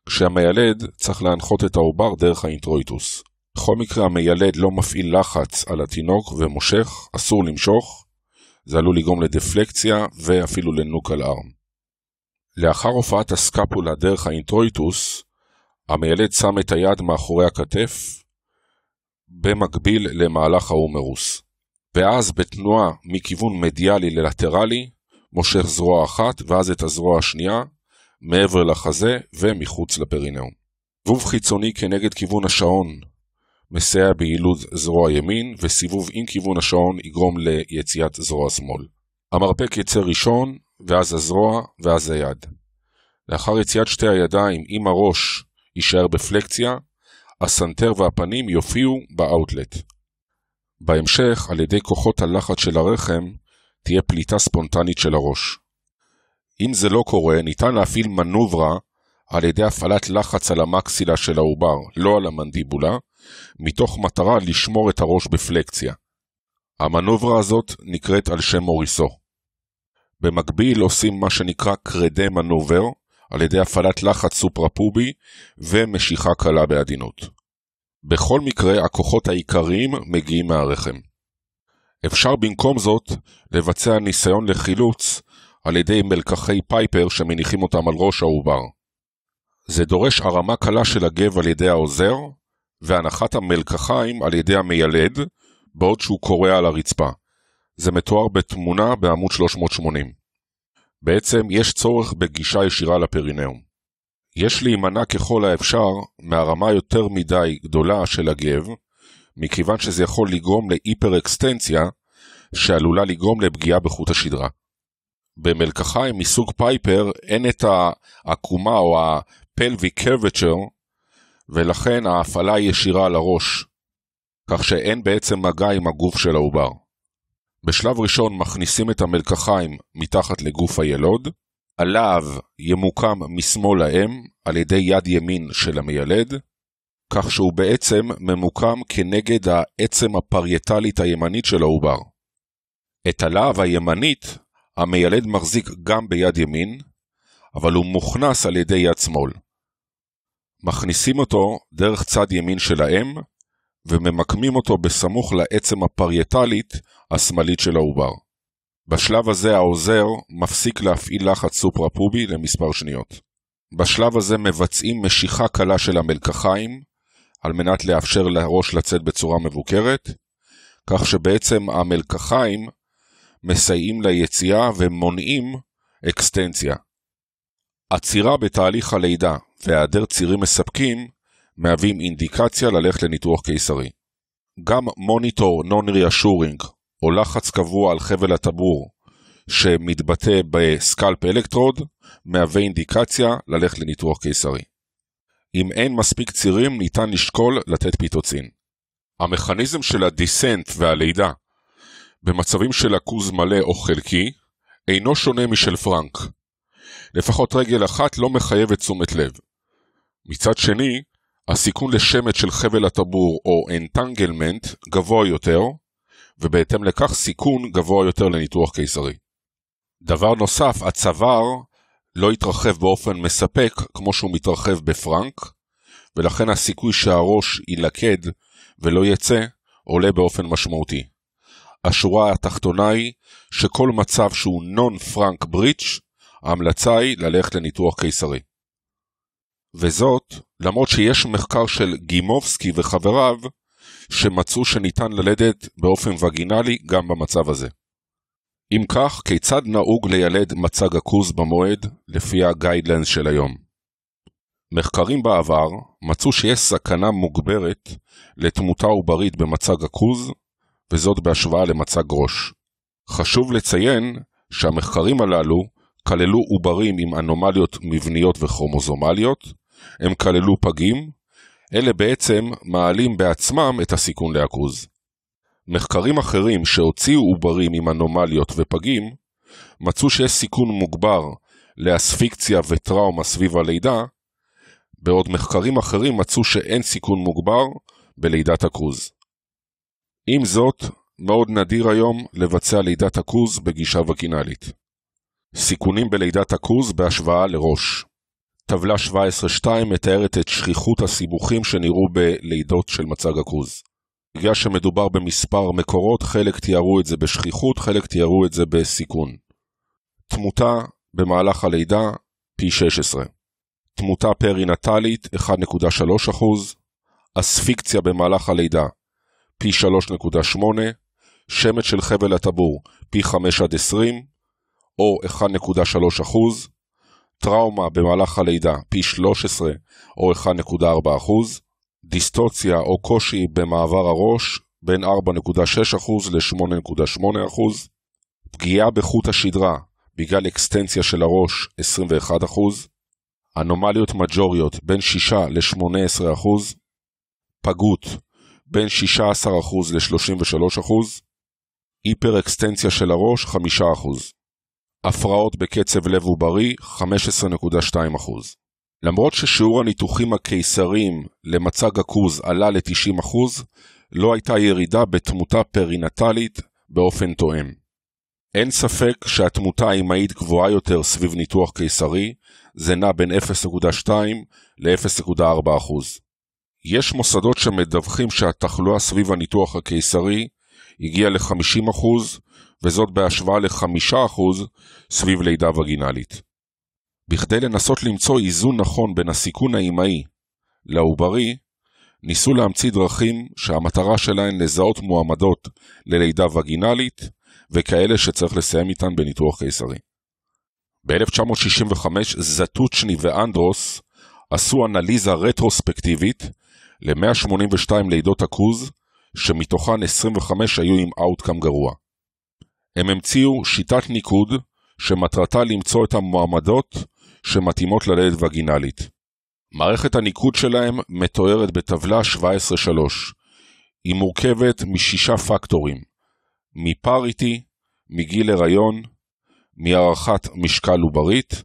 כשהמיילד צריך להנחות את העובר דרך האינטרויטוס. בכל מקרה המיילד לא מפעיל לחץ על התינוק ומושך, אסור למשוך, זה עלול לגרום לדפלקציה ואפילו לנוקל ארם. לאחר הופעת הסקפולה דרך האינטרויטוס, המיילד שם את היד מאחורי הכתף, במקביל למהלך ההומרוס. ואז בתנועה מכיוון מדיאלי ללטרלי, מושך זרוע אחת ואז את הזרוע השנייה, מעבר לחזה ומחוץ לפרינאום. סיבוב חיצוני כנגד כיוון השעון מסייע ביעילות זרוע ימין, וסיבוב עם כיוון השעון יגרום ליציאת זרוע שמאל. המרפק יצא ראשון, ואז הזרוע, ואז היד. לאחר יציאת שתי הידיים עם הראש יישאר בפלקציה, הסנטר והפנים יופיעו באאוטלט. בהמשך, על ידי כוחות הלחץ של הרחם, תהיה פליטה ספונטנית של הראש. אם זה לא קורה, ניתן להפעיל מנוברה על ידי הפעלת לחץ על המקסילה של העובר, לא על המנדיבולה, מתוך מטרה לשמור את הראש בפלקציה. המנוברה הזאת נקראת על שם מוריסו. במקביל עושים מה שנקרא קרדה מנובר, על ידי הפעלת לחץ סופרפובי ומשיכה קלה בעדינות. בכל מקרה, הכוחות העיקריים מגיעים מהרחם. אפשר במקום זאת לבצע ניסיון לחילוץ על ידי מלקחי פייפר שמניחים אותם על ראש העובר. זה דורש הרמה קלה של הגב על ידי העוזר, והנחת המלקחיים על ידי המיילד, בעוד שהוא קורע על הרצפה. זה מתואר בתמונה בעמוד 380. בעצם יש צורך בגישה ישירה לפרינאום. יש להימנע ככל האפשר מהרמה יותר מדי גדולה של הגב, מכיוון שזה יכול לגרום להיפר-אקסטנציה, שעלולה לגרום לפגיעה בחוט השדרה. במלקחיים מסוג פייפר אין את העקומה או ה-pelvic curvature, ולכן ההפעלה היא ישירה על הראש, כך שאין בעצם מגע עם הגוף של העובר. בשלב ראשון מכניסים את המלקחיים מתחת לגוף הילוד, הלהב ימוקם משמאל לאם על ידי יד ימין של המיילד, כך שהוא בעצם ממוקם כנגד העצם הפרייטלית הימנית של העובר. את הלהב הימנית המיילד מחזיק גם ביד ימין, אבל הוא מוכנס על ידי יד שמאל. מכניסים אותו דרך צד ימין של האם, וממקמים אותו בסמוך לעצם הפרייטלית השמאלית של העובר. בשלב הזה העוזר מפסיק להפעיל לחץ סופרפובי למספר שניות. בשלב הזה מבצעים משיכה קלה של המלקחיים, על מנת לאפשר לראש לצאת בצורה מבוקרת, כך שבעצם המלקחיים מסייעים ליציאה ומונעים אקסטנציה. עצירה בתהליך הלידה והיעדר צירים מספקים מהווים אינדיקציה ללכת לניתוח קיסרי. גם מוניטור נון ריאשורינג או לחץ קבוע על חבל הטבור שמתבטא בסקלפ אלקטרוד מהווה אינדיקציה ללכת לניתוח קיסרי. אם אין מספיק צירים ניתן לשקול לתת פיטוצין. המכניזם של הדיסנט והלידה במצבים של עכוז מלא או חלקי אינו שונה משל פרנק. לפחות רגל אחת לא מחייבת תשומת לב. מצד שני, הסיכון לשמט של חבל הטבור או אנטנגלמנט גבוה יותר, ובהתאם לכך סיכון גבוה יותר לניתוח קיסרי. דבר נוסף, הצוואר לא יתרחב באופן מספק כמו שהוא מתרחב בפרנק, ולכן הסיכוי שהראש יילכד ולא יצא עולה באופן משמעותי. השורה התחתונה היא שכל מצב שהוא נון פרנק בריץ', ההמלצה היא ללכת לניתוח קיסרי. וזאת למרות שיש מחקר של גימובסקי וחבריו שמצאו שניתן ללדת באופן וגינלי גם במצב הזה. אם כך, כיצד נהוג לילד מצג הכוז במועד לפי הגיידלנס של היום? מחקרים בעבר מצאו שיש סכנה מוגברת לתמותה עוברית במצג הכוז, וזאת בהשוואה למצג ראש. חשוב לציין שהמחקרים הללו כללו עוברים עם אנומליות מבניות וכרומוזומליות, הם כללו פגים, אלה בעצם מעלים בעצמם את הסיכון לעכוז. מחקרים אחרים שהוציאו עוברים עם אנומליות ופגים, מצאו שיש סיכון מוגבר לאספיקציה וטראומה סביב הלידה, בעוד מחקרים אחרים מצאו שאין סיכון מוגבר בלידת הכוז. עם זאת, מאוד נדיר היום לבצע לידת הכוז בגישה וגינלית. סיכונים בלידת הכוז בהשוואה לראש טבלה 17-2 מתארת את שכיחות הסיבוכים שנראו בלידות של מצג הכוז. בגלל שמדובר במספר מקורות, חלק תיארו את זה בשכיחות, חלק תיארו את זה בסיכון. תמותה במהלך הלידה, פי 16. תמותה פרינטלית, 1.3%. אספיקציה במהלך הלידה, פי 3.8. שמץ של חבל הטבור, פי 5 עד 20, או 1.3%. טראומה במהלך הלידה פי 13 או 1.4%, דיסטוציה או קושי במעבר הראש בין 4.6% ל-8.8%, פגיעה בחוט השדרה בגלל אקסטנציה של הראש 21%, אנומליות מג'וריות בין 6 ל-18%, פגות בין 16% ל-33%, היפר אקסטנציה של הראש 5%. הפרעות בקצב לב עוברי 15.2%. למרות ששיעור הניתוחים הקיסריים למצג הכוז עלה ל-90%, לא הייתה ירידה בתמותה פרינטלית באופן תואם. אין ספק שהתמותה האמהית גבוהה יותר סביב ניתוח קיסרי, זה נע בין 0.2 ל-0.4%. יש מוסדות שמדווחים שהתחלואה סביב הניתוח הקיסרי הגיעה ל-50%, וזאת בהשוואה לחמישה אחוז סביב לידה וגינלית. בכדי לנסות למצוא איזון נכון בין הסיכון האימהי לעוברי, ניסו להמציא דרכים שהמטרה שלהן לזהות מועמדות ללידה וגינלית וכאלה שצריך לסיים איתן בניתוח קיסרי. ב-1965 זטוצ'ני ואנדרוס עשו אנליזה רטרוספקטיבית ל-182 לידות הכוז, שמתוכן 25 היו עם אאוטקאם גרוע. הם המציאו שיטת ניקוד שמטרתה למצוא את המועמדות שמתאימות ללדת וגינלית. מערכת הניקוד שלהם מתוארת בטבלה 17-3. היא מורכבת משישה פקטורים מפריטי, מגיל הריון, מהערכת משקל עוברית,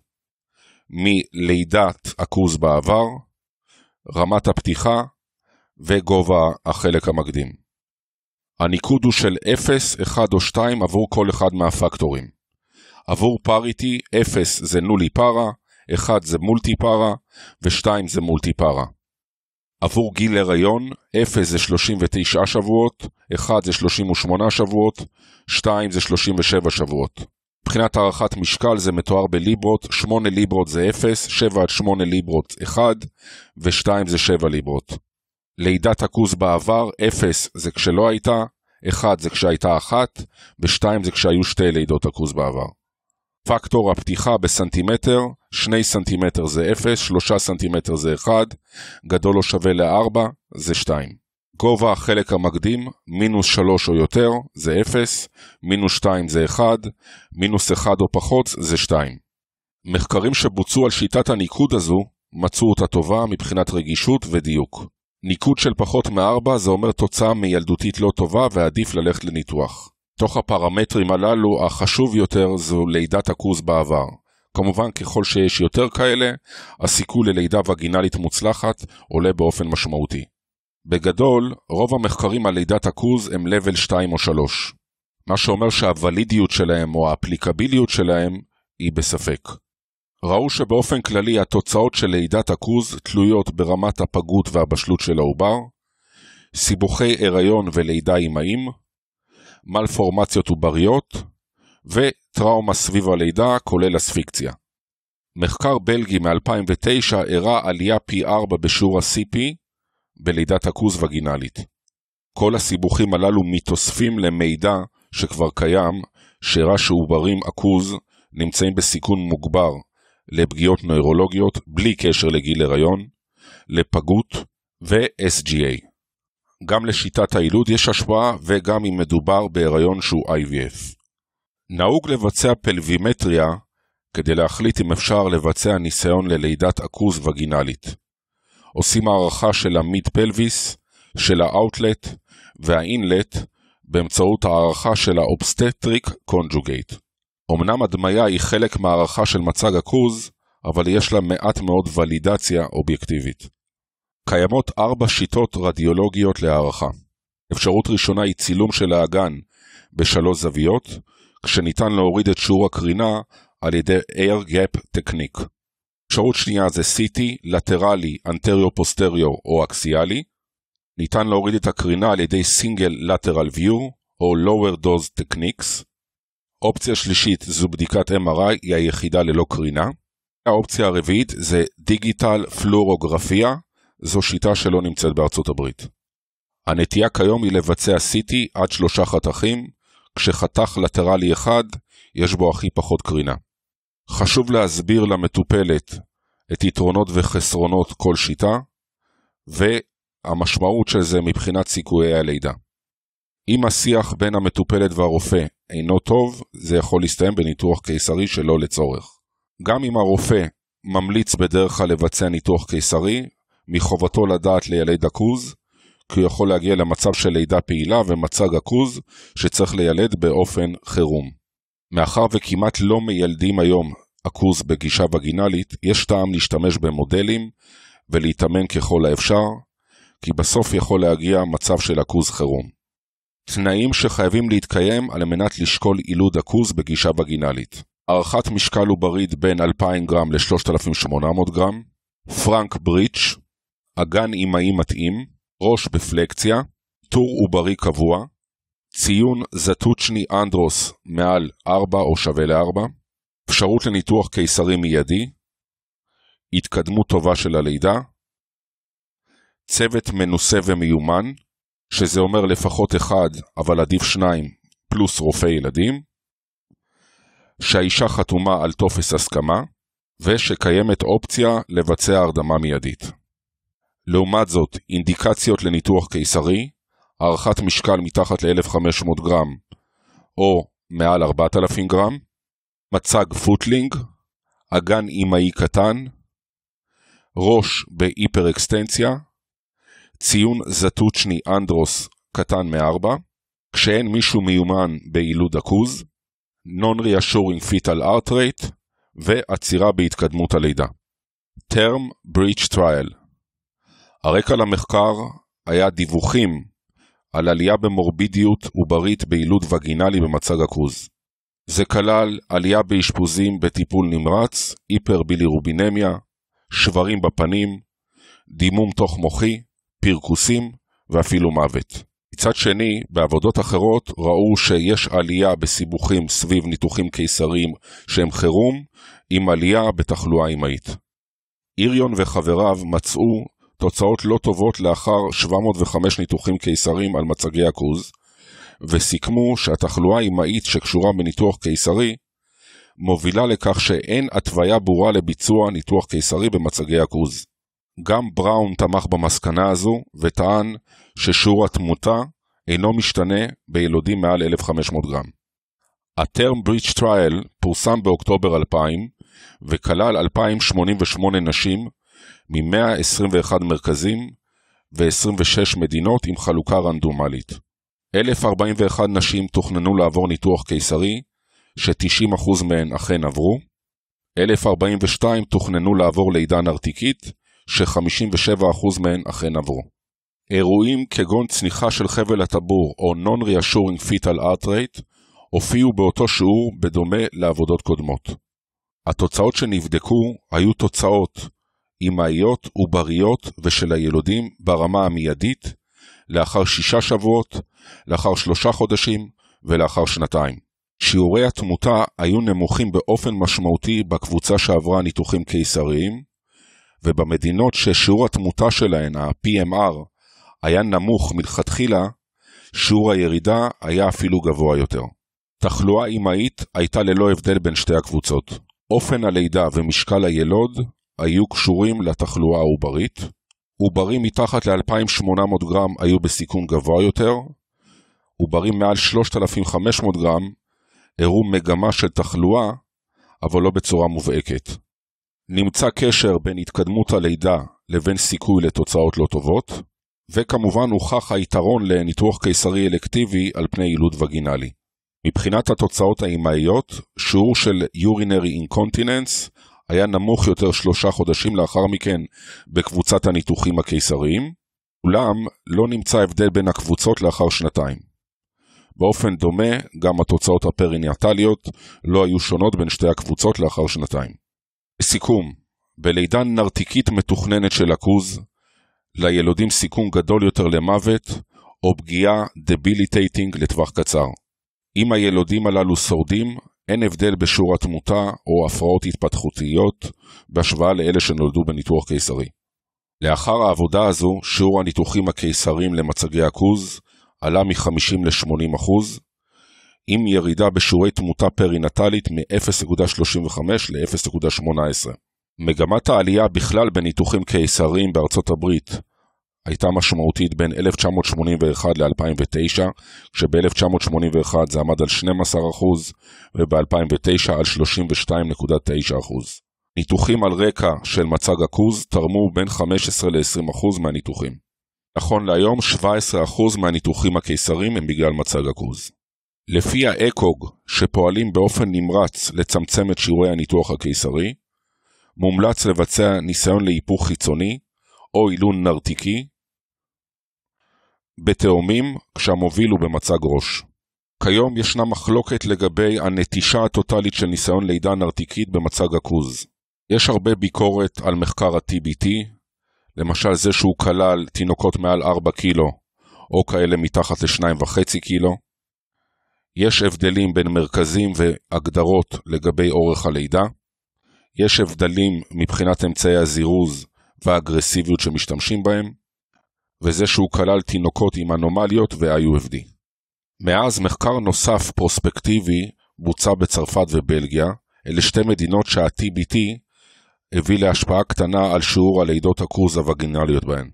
מלידת הכוז בעבר, רמת הפתיחה וגובה החלק המקדים. הניקוד הוא של 0, 1 או 2 עבור כל אחד מהפקטורים. עבור פריטי 0 זה נולי פרה, 1 זה מולטי פרה ו-2 זה מולטי פרה. עבור גיל הריון 0 זה 39 שבועות, 1 זה 38 שבועות, 2 זה 37 שבועות. מבחינת הערכת משקל זה מתואר בליברות, 8 ליברות זה 0, 7 עד 8 ליברות 1 ו-2 זה 7 ליברות. לידת הכוז בעבר, 0 זה כשלא הייתה, 1 זה כשהייתה אחת, ו-2 זה כשהיו שתי לידות הכוז בעבר. פקטור הפתיחה בסנטימטר, 2 סנטימטר זה 0, 3 סנטימטר זה 1, גדול או שווה ל-4 זה 2. גובה החלק המקדים, מינוס 3 או יותר, זה 0, מינוס 2 זה 1, מינוס 1 או פחות זה 2. מחקרים שבוצעו על שיטת הניקוד הזו, מצאו אותה טובה מבחינת רגישות ודיוק. ניקוד של פחות מ-4 זה אומר תוצאה מילדותית לא טובה ועדיף ללכת לניתוח. תוך הפרמטרים הללו, החשוב יותר זו לידת הכוז בעבר. כמובן, ככל שיש יותר כאלה, הסיכוי ללידה וגינלית מוצלחת עולה באופן משמעותי. בגדול, רוב המחקרים על לידת הכוז הם לבל 2 או 3, מה שאומר שהוולידיות שלהם או האפליקביליות שלהם היא בספק. ראו שבאופן כללי התוצאות של לידת הכוז תלויות ברמת הפגות והבשלות של העובר, סיבוכי הריון ולידה אימהים, מלפורמציות עובריות, וטראומה סביב הלידה כולל אספיקציה. מחקר בלגי מ-2009 הראה עלייה פי 4 בשיעור ה-CP בלידת הכוז וגינלית. כל הסיבוכים הללו מתאספים למידע שכבר קיים, שהראה שעוברים עכוז נמצאים בסיכון מוגבר לפגיעות נוירולוגיות בלי קשר לגיל הריון, לפגות ו-SGA. גם לשיטת היילוד יש השפעה וגם אם מדובר בהיריון שהוא IVF. נהוג לבצע פלווימטריה כדי להחליט אם אפשר לבצע ניסיון ללידת עכוז וגינלית. עושים הערכה של ה mid pelvis, של האאוטלט וה inlet באמצעות הערכה של ה obstetric conjugate. אמנם הדמיה היא חלק מהערכה של מצג עכוז, אבל יש לה מעט מאוד ולידציה אובייקטיבית. קיימות ארבע שיטות רדיולוגיות להערכה. אפשרות ראשונה היא צילום של האגן בשלוש זוויות, כשניתן להוריד את שיעור הקרינה על ידי Air Gap Technique. אפשרות שנייה זה CT, לטרלי, אנטריו-פוסטריו או אקסיאלי. ניתן להוריד את הקרינה על ידי Single Lateral View או Lower Dose Techniques. אופציה שלישית זו בדיקת MRI, היא היחידה ללא קרינה. האופציה הרביעית זה דיגיטל פלורוגרפיה, זו שיטה שלא נמצאת בארצות הברית. הנטייה כיום היא לבצע CT עד שלושה חתכים, כשחתך לטרלי אחד יש בו הכי פחות קרינה. חשוב להסביר למטופלת את יתרונות וחסרונות כל שיטה, והמשמעות של זה מבחינת סיכויי הלידה. אם השיח בין המטופלת והרופא אינו טוב, זה יכול להסתיים בניתוח קיסרי שלא לצורך. גם אם הרופא ממליץ בדרך כלל לבצע ניתוח קיסרי, מחובתו לדעת לילד עכוז, כי הוא יכול להגיע למצב של לידה פעילה ומצג עכוז שצריך לילד באופן חירום. מאחר וכמעט לא מיילדים היום עכוז בגישה וגינלית, יש טעם להשתמש במודלים ולהתאמן ככל האפשר, כי בסוף יכול להגיע מצב של עכוז חירום. תנאים שחייבים להתקיים על מנת לשקול עילוד עכוז בגישה וגינלית. הערכת משקל עוברית בין 2,000 גרם ל-3,800 גרם, פרנק בריץ', אגן אימהי מתאים, ראש בפלקציה, טור עוברי קבוע, ציון זטוצ'ני אנדרוס מעל 4 או שווה ל-4, אפשרות לניתוח קיסרי מיידי, התקדמות טובה של הלידה, צוות מנוסה ומיומן, שזה אומר לפחות אחד, אבל עדיף שניים, פלוס רופא ילדים, שהאישה חתומה על טופס הסכמה, ושקיימת אופציה לבצע הרדמה מיידית. לעומת זאת, אינדיקציות לניתוח קיסרי, הערכת משקל מתחת ל-1500 גרם או מעל 4000 גרם, מצג footling, אגן אימהי קטן, ראש בהיפר-אקסטנציה, ציון Zatuchni Andros קטן מ-4, כשאין מישהו מיומן ביילוד עכוז, Non-Reassuring Fetal Heart Rate ועצירה בהתקדמות הלידה. Term Breech Trial הרקע למחקר היה דיווחים על עלייה במורבידיות עוברית ביילוד וגינלי במצג עכוז. זה כלל עלייה באשפוזים בטיפול נמרץ, היפרבילירובינמיה, שברים בפנים, דימום תוך מוחי, פרכוסים ואפילו מוות. מצד שני, בעבודות אחרות ראו שיש עלייה בסיבוכים סביב ניתוחים קיסריים שהם חירום, עם עלייה בתחלואה אמהית. איריון וחבריו מצאו תוצאות לא טובות לאחר 705 ניתוחים קיסריים על מצגי הכוז, וסיכמו שהתחלואה האמהית שקשורה בניתוח קיסרי מובילה לכך שאין התוויה ברורה לביצוע ניתוח קיסרי במצגי הכוז. גם בראון תמך במסקנה הזו וטען ששיעור התמותה אינו משתנה בילודים מעל 1,500 גרם. ה-term breach trial פורסם באוקטובר 2000 וכלל 2,088 נשים מ-121 מרכזים ו-26 מדינות עם חלוקה רנדומלית. 1,041 נשים תוכננו לעבור ניתוח קיסרי, ש-90% מהן אכן עברו. 1,042 תוכננו לעבור לידה נרתיקית, ש-57% מהן אכן עברו. אירועים כגון צניחה של חבל הטבור או Non-Reassuring Fetal Art Rate הופיעו באותו שיעור בדומה לעבודות קודמות. התוצאות שנבדקו היו תוצאות אמהיות עובריות ושל הילודים ברמה המיידית, לאחר שישה שבועות, לאחר שלושה חודשים ולאחר שנתיים. שיעורי התמותה היו נמוכים באופן משמעותי בקבוצה שעברה ניתוחים קיסריים, ובמדינות ששיעור התמותה שלהן, ה-PMR, היה נמוך מלכתחילה, שיעור הירידה היה אפילו גבוה יותר. תחלואה אמהית הייתה ללא הבדל בין שתי הקבוצות. אופן הלידה ומשקל הילוד היו קשורים לתחלואה העוברית. עוברים מתחת ל-2800 גרם היו בסיכון גבוה יותר. עוברים מעל 3500 גרם הראו מגמה של תחלואה, אבל לא בצורה מובהקת. נמצא קשר בין התקדמות הלידה לבין סיכוי לתוצאות לא טובות, וכמובן הוכח היתרון לניתוח קיסרי אלקטיבי על פני יילוד וגינלי. מבחינת התוצאות האימהיות, שיעור של urinary incontinence היה נמוך יותר שלושה חודשים לאחר מכן בקבוצת הניתוחים הקיסריים, אולם לא נמצא הבדל בין הקבוצות לאחר שנתיים. באופן דומה, גם התוצאות הפריניאטליות לא היו שונות בין שתי הקבוצות לאחר שנתיים. לסיכום, בלידה נרתיקית מתוכננת של הכוז, לילודים סיכון גדול יותר למוות, או פגיעה debilitating לטווח קצר. אם הילודים הללו שורדים, אין הבדל בשיעור התמותה או הפרעות התפתחותיות בהשוואה לאלה שנולדו בניתוח קיסרי. לאחר העבודה הזו, שיעור הניתוחים הקיסריים למצגי עכוז עלה מ-50 ל-80%, עם ירידה בשיעורי תמותה פרינטלית מ-0.35 ל-0.18. מגמת העלייה בכלל בניתוחים קיסריים בארצות הברית הייתה משמעותית בין 1981 ל-2009, כשב-1981 זה עמד על 12% וב-2009 על 32.9%. ניתוחים על רקע של מצג הכוז תרמו בין 15 ל-20% מהניתוחים. נכון להיום 17% מהניתוחים הקיסריים הם בגלל מצג הכוז. לפי האקוג, שפועלים באופן נמרץ לצמצם את שיעורי הניתוח הקיסרי, מומלץ לבצע ניסיון להיפוך חיצוני או עילון נרתיקי בתאומים כשהמוביל הוא במצג ראש. כיום ישנה מחלוקת לגבי הנטישה הטוטלית של ניסיון לידה נרתיקית במצג הכוז. יש הרבה ביקורת על מחקר ה-TBT, למשל זה שהוא כלל תינוקות מעל 4 קילו, או כאלה מתחת ל-2.5 קילו. יש הבדלים בין מרכזים והגדרות לגבי אורך הלידה. יש הבדלים מבחינת אמצעי הזירוז והאגרסיביות שמשתמשים בהם. וזה שהוא כלל תינוקות עם אנומליות ו-IUFD. מאז מחקר נוסף פרוספקטיבי בוצע בצרפת ובלגיה, אלה שתי מדינות שה-TBT הביא להשפעה קטנה על שיעור הלידות הקרוז הווגינליות בהן.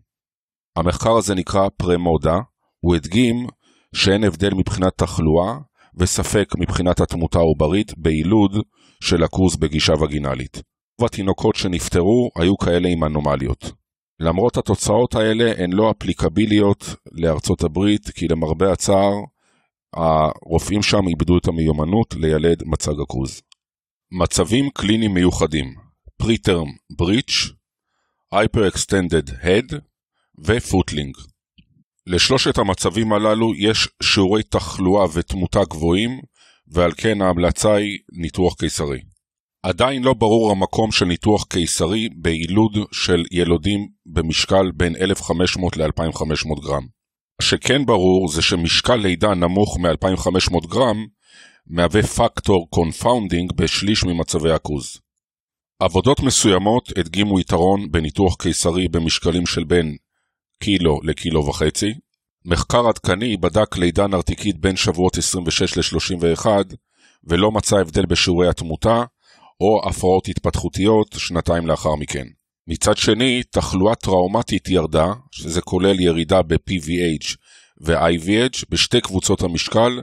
המחקר הזה נקרא פרמודה, הוא הדגים שאין הבדל מבחינת תחלואה וספק מבחינת התמותה העוברית ביילוד של עכוז בגישה וגינלית. והתינוקות שנפטרו היו כאלה עם אנומליות. למרות התוצאות האלה הן לא אפליקביליות לארצות הברית, כי למרבה הצער, הרופאים שם איבדו את המיומנות לילד מצג עכוז. מצבים קליניים מיוחדים Preterm Breech, Hyper-Extended Head ו footling. לשלושת המצבים הללו יש שיעורי תחלואה ותמותה גבוהים, ועל כן ההמלצה היא ניתוח קיסרי. עדיין לא ברור המקום של ניתוח קיסרי ביילוד של ילודים במשקל בין 1,500 ל-2,500 גרם. מה שכן ברור זה שמשקל לידה נמוך מ-2,500 גרם מהווה פקטור confounding בשליש ממצבי עכוז. עבודות מסוימות הדגימו יתרון בניתוח קיסרי במשקלים של בין קילו לקילו וחצי. מחקר עדכני בדק לידה נרתיקית בין שבועות 26 ל-31 ולא מצא הבדל בשיעורי התמותה או הפרעות התפתחותיות שנתיים לאחר מכן. מצד שני, תחלואה טראומטית ירדה, שזה כולל ירידה ב-PVH ו-IVH בשתי קבוצות המשקל,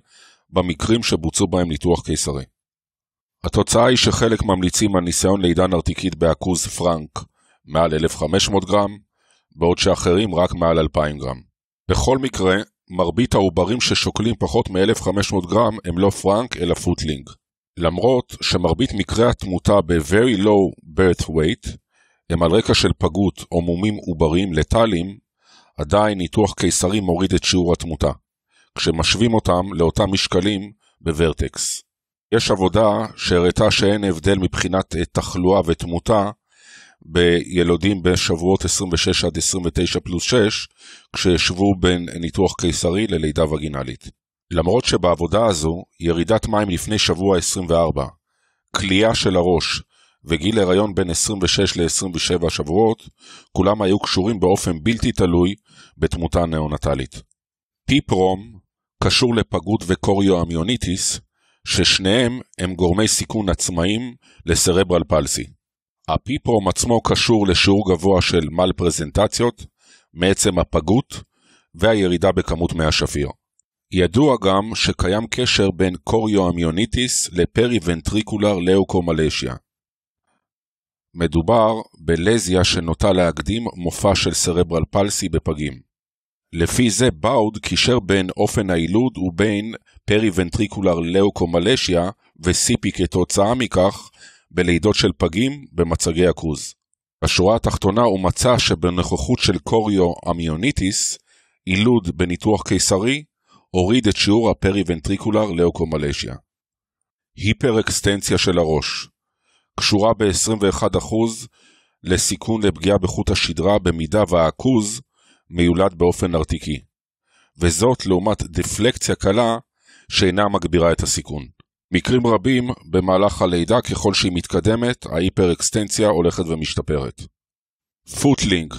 במקרים שבוצעו בהם ניתוח קיסרי. התוצאה היא שחלק ממליצים על ניסיון לידה נרתיקית בעכוז פרנק מעל 1,500 גרם, בעוד שאחרים רק מעל 2,000 גרם. בכל מקרה, מרבית העוברים ששוקלים פחות מ-1,500 גרם הם לא frank אלא footling. למרות שמרבית מקרי התמותה ב-Very Low birth weight הם על רקע של פגות או מומים עובריים לטאליים, עדיין ניתוח קיסרי מוריד את שיעור התמותה, כשמשווים אותם לאותם משקלים ב vertex. יש עבודה שהראתה שאין הבדל מבחינת תחלואה ותמותה בילודים בשבועות 26 עד 29 פלוס 6, כשישבו בין ניתוח קיסרי ללידה וגינלית. למרות שבעבודה הזו, ירידת מים לפני שבוע 24, כליאה של הראש וגיל הריון בין 26 ל-27 שבועות, כולם היו קשורים באופן בלתי תלוי בתמותה נאונטלית. פיפרום קשור לפגות וקוריואמיוניטיס, ששניהם הם גורמי סיכון עצמאיים ל cerebral palsy. ה PPROM עצמו קשור לשיעור גבוה של מלפרזנטציות, מעצם הפגות והירידה בכמות מי השפיר. ידוע גם שקיים קשר בין chorioamnionitis ל periventricular leukomalacia. מדובר בלזיה שנוטה להקדים מופע של cerebral palsy בפגים. לפי זה Baud קישר בין אופן היילוד ובין periventricular leukomalacia ו CP כתוצאה מכך בלידות של פגים במצגי עכוז. בשורה התחתונה הוא מצא שבנוכחות של chorioamnionitis, יילוד בניתוח קיסרי הוריד את שיעור ה periventricular leukomalacia. היפר-אקסטנציה של הראש קשורה ב-21% לסיכון לפגיעה בחוט השדרה במידה והעכוז מיולד באופן נרתיקי, וזאת לעומת דפלקציה קלה שאינה מגבירה את הסיכון. מקרים רבים, במהלך הלידה ככל שהיא מתקדמת, ההיפר-אקסטנציה הולכת ומשתפרת. footling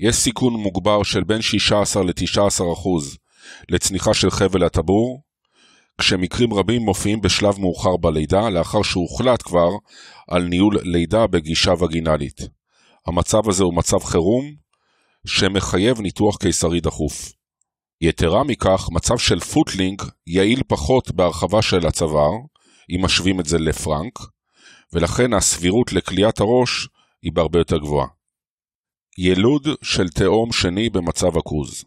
יש סיכון מוגבר של בין 16 ל-19% לצניחה של חבל הטבור, כשמקרים רבים מופיעים בשלב מאוחר בלידה, לאחר שהוחלט כבר על ניהול לידה בגישה וגינלית. המצב הזה הוא מצב חירום, שמחייב ניתוח קיסרי דחוף. יתרה מכך, מצב של footling יעיל פחות בהרחבה של הצוואר, אם משווים את זה ל frank, ולכן הסבירות לכליאת הראש היא בהרבה יותר גבוהה. ילוד של תאום שני במצב עכוז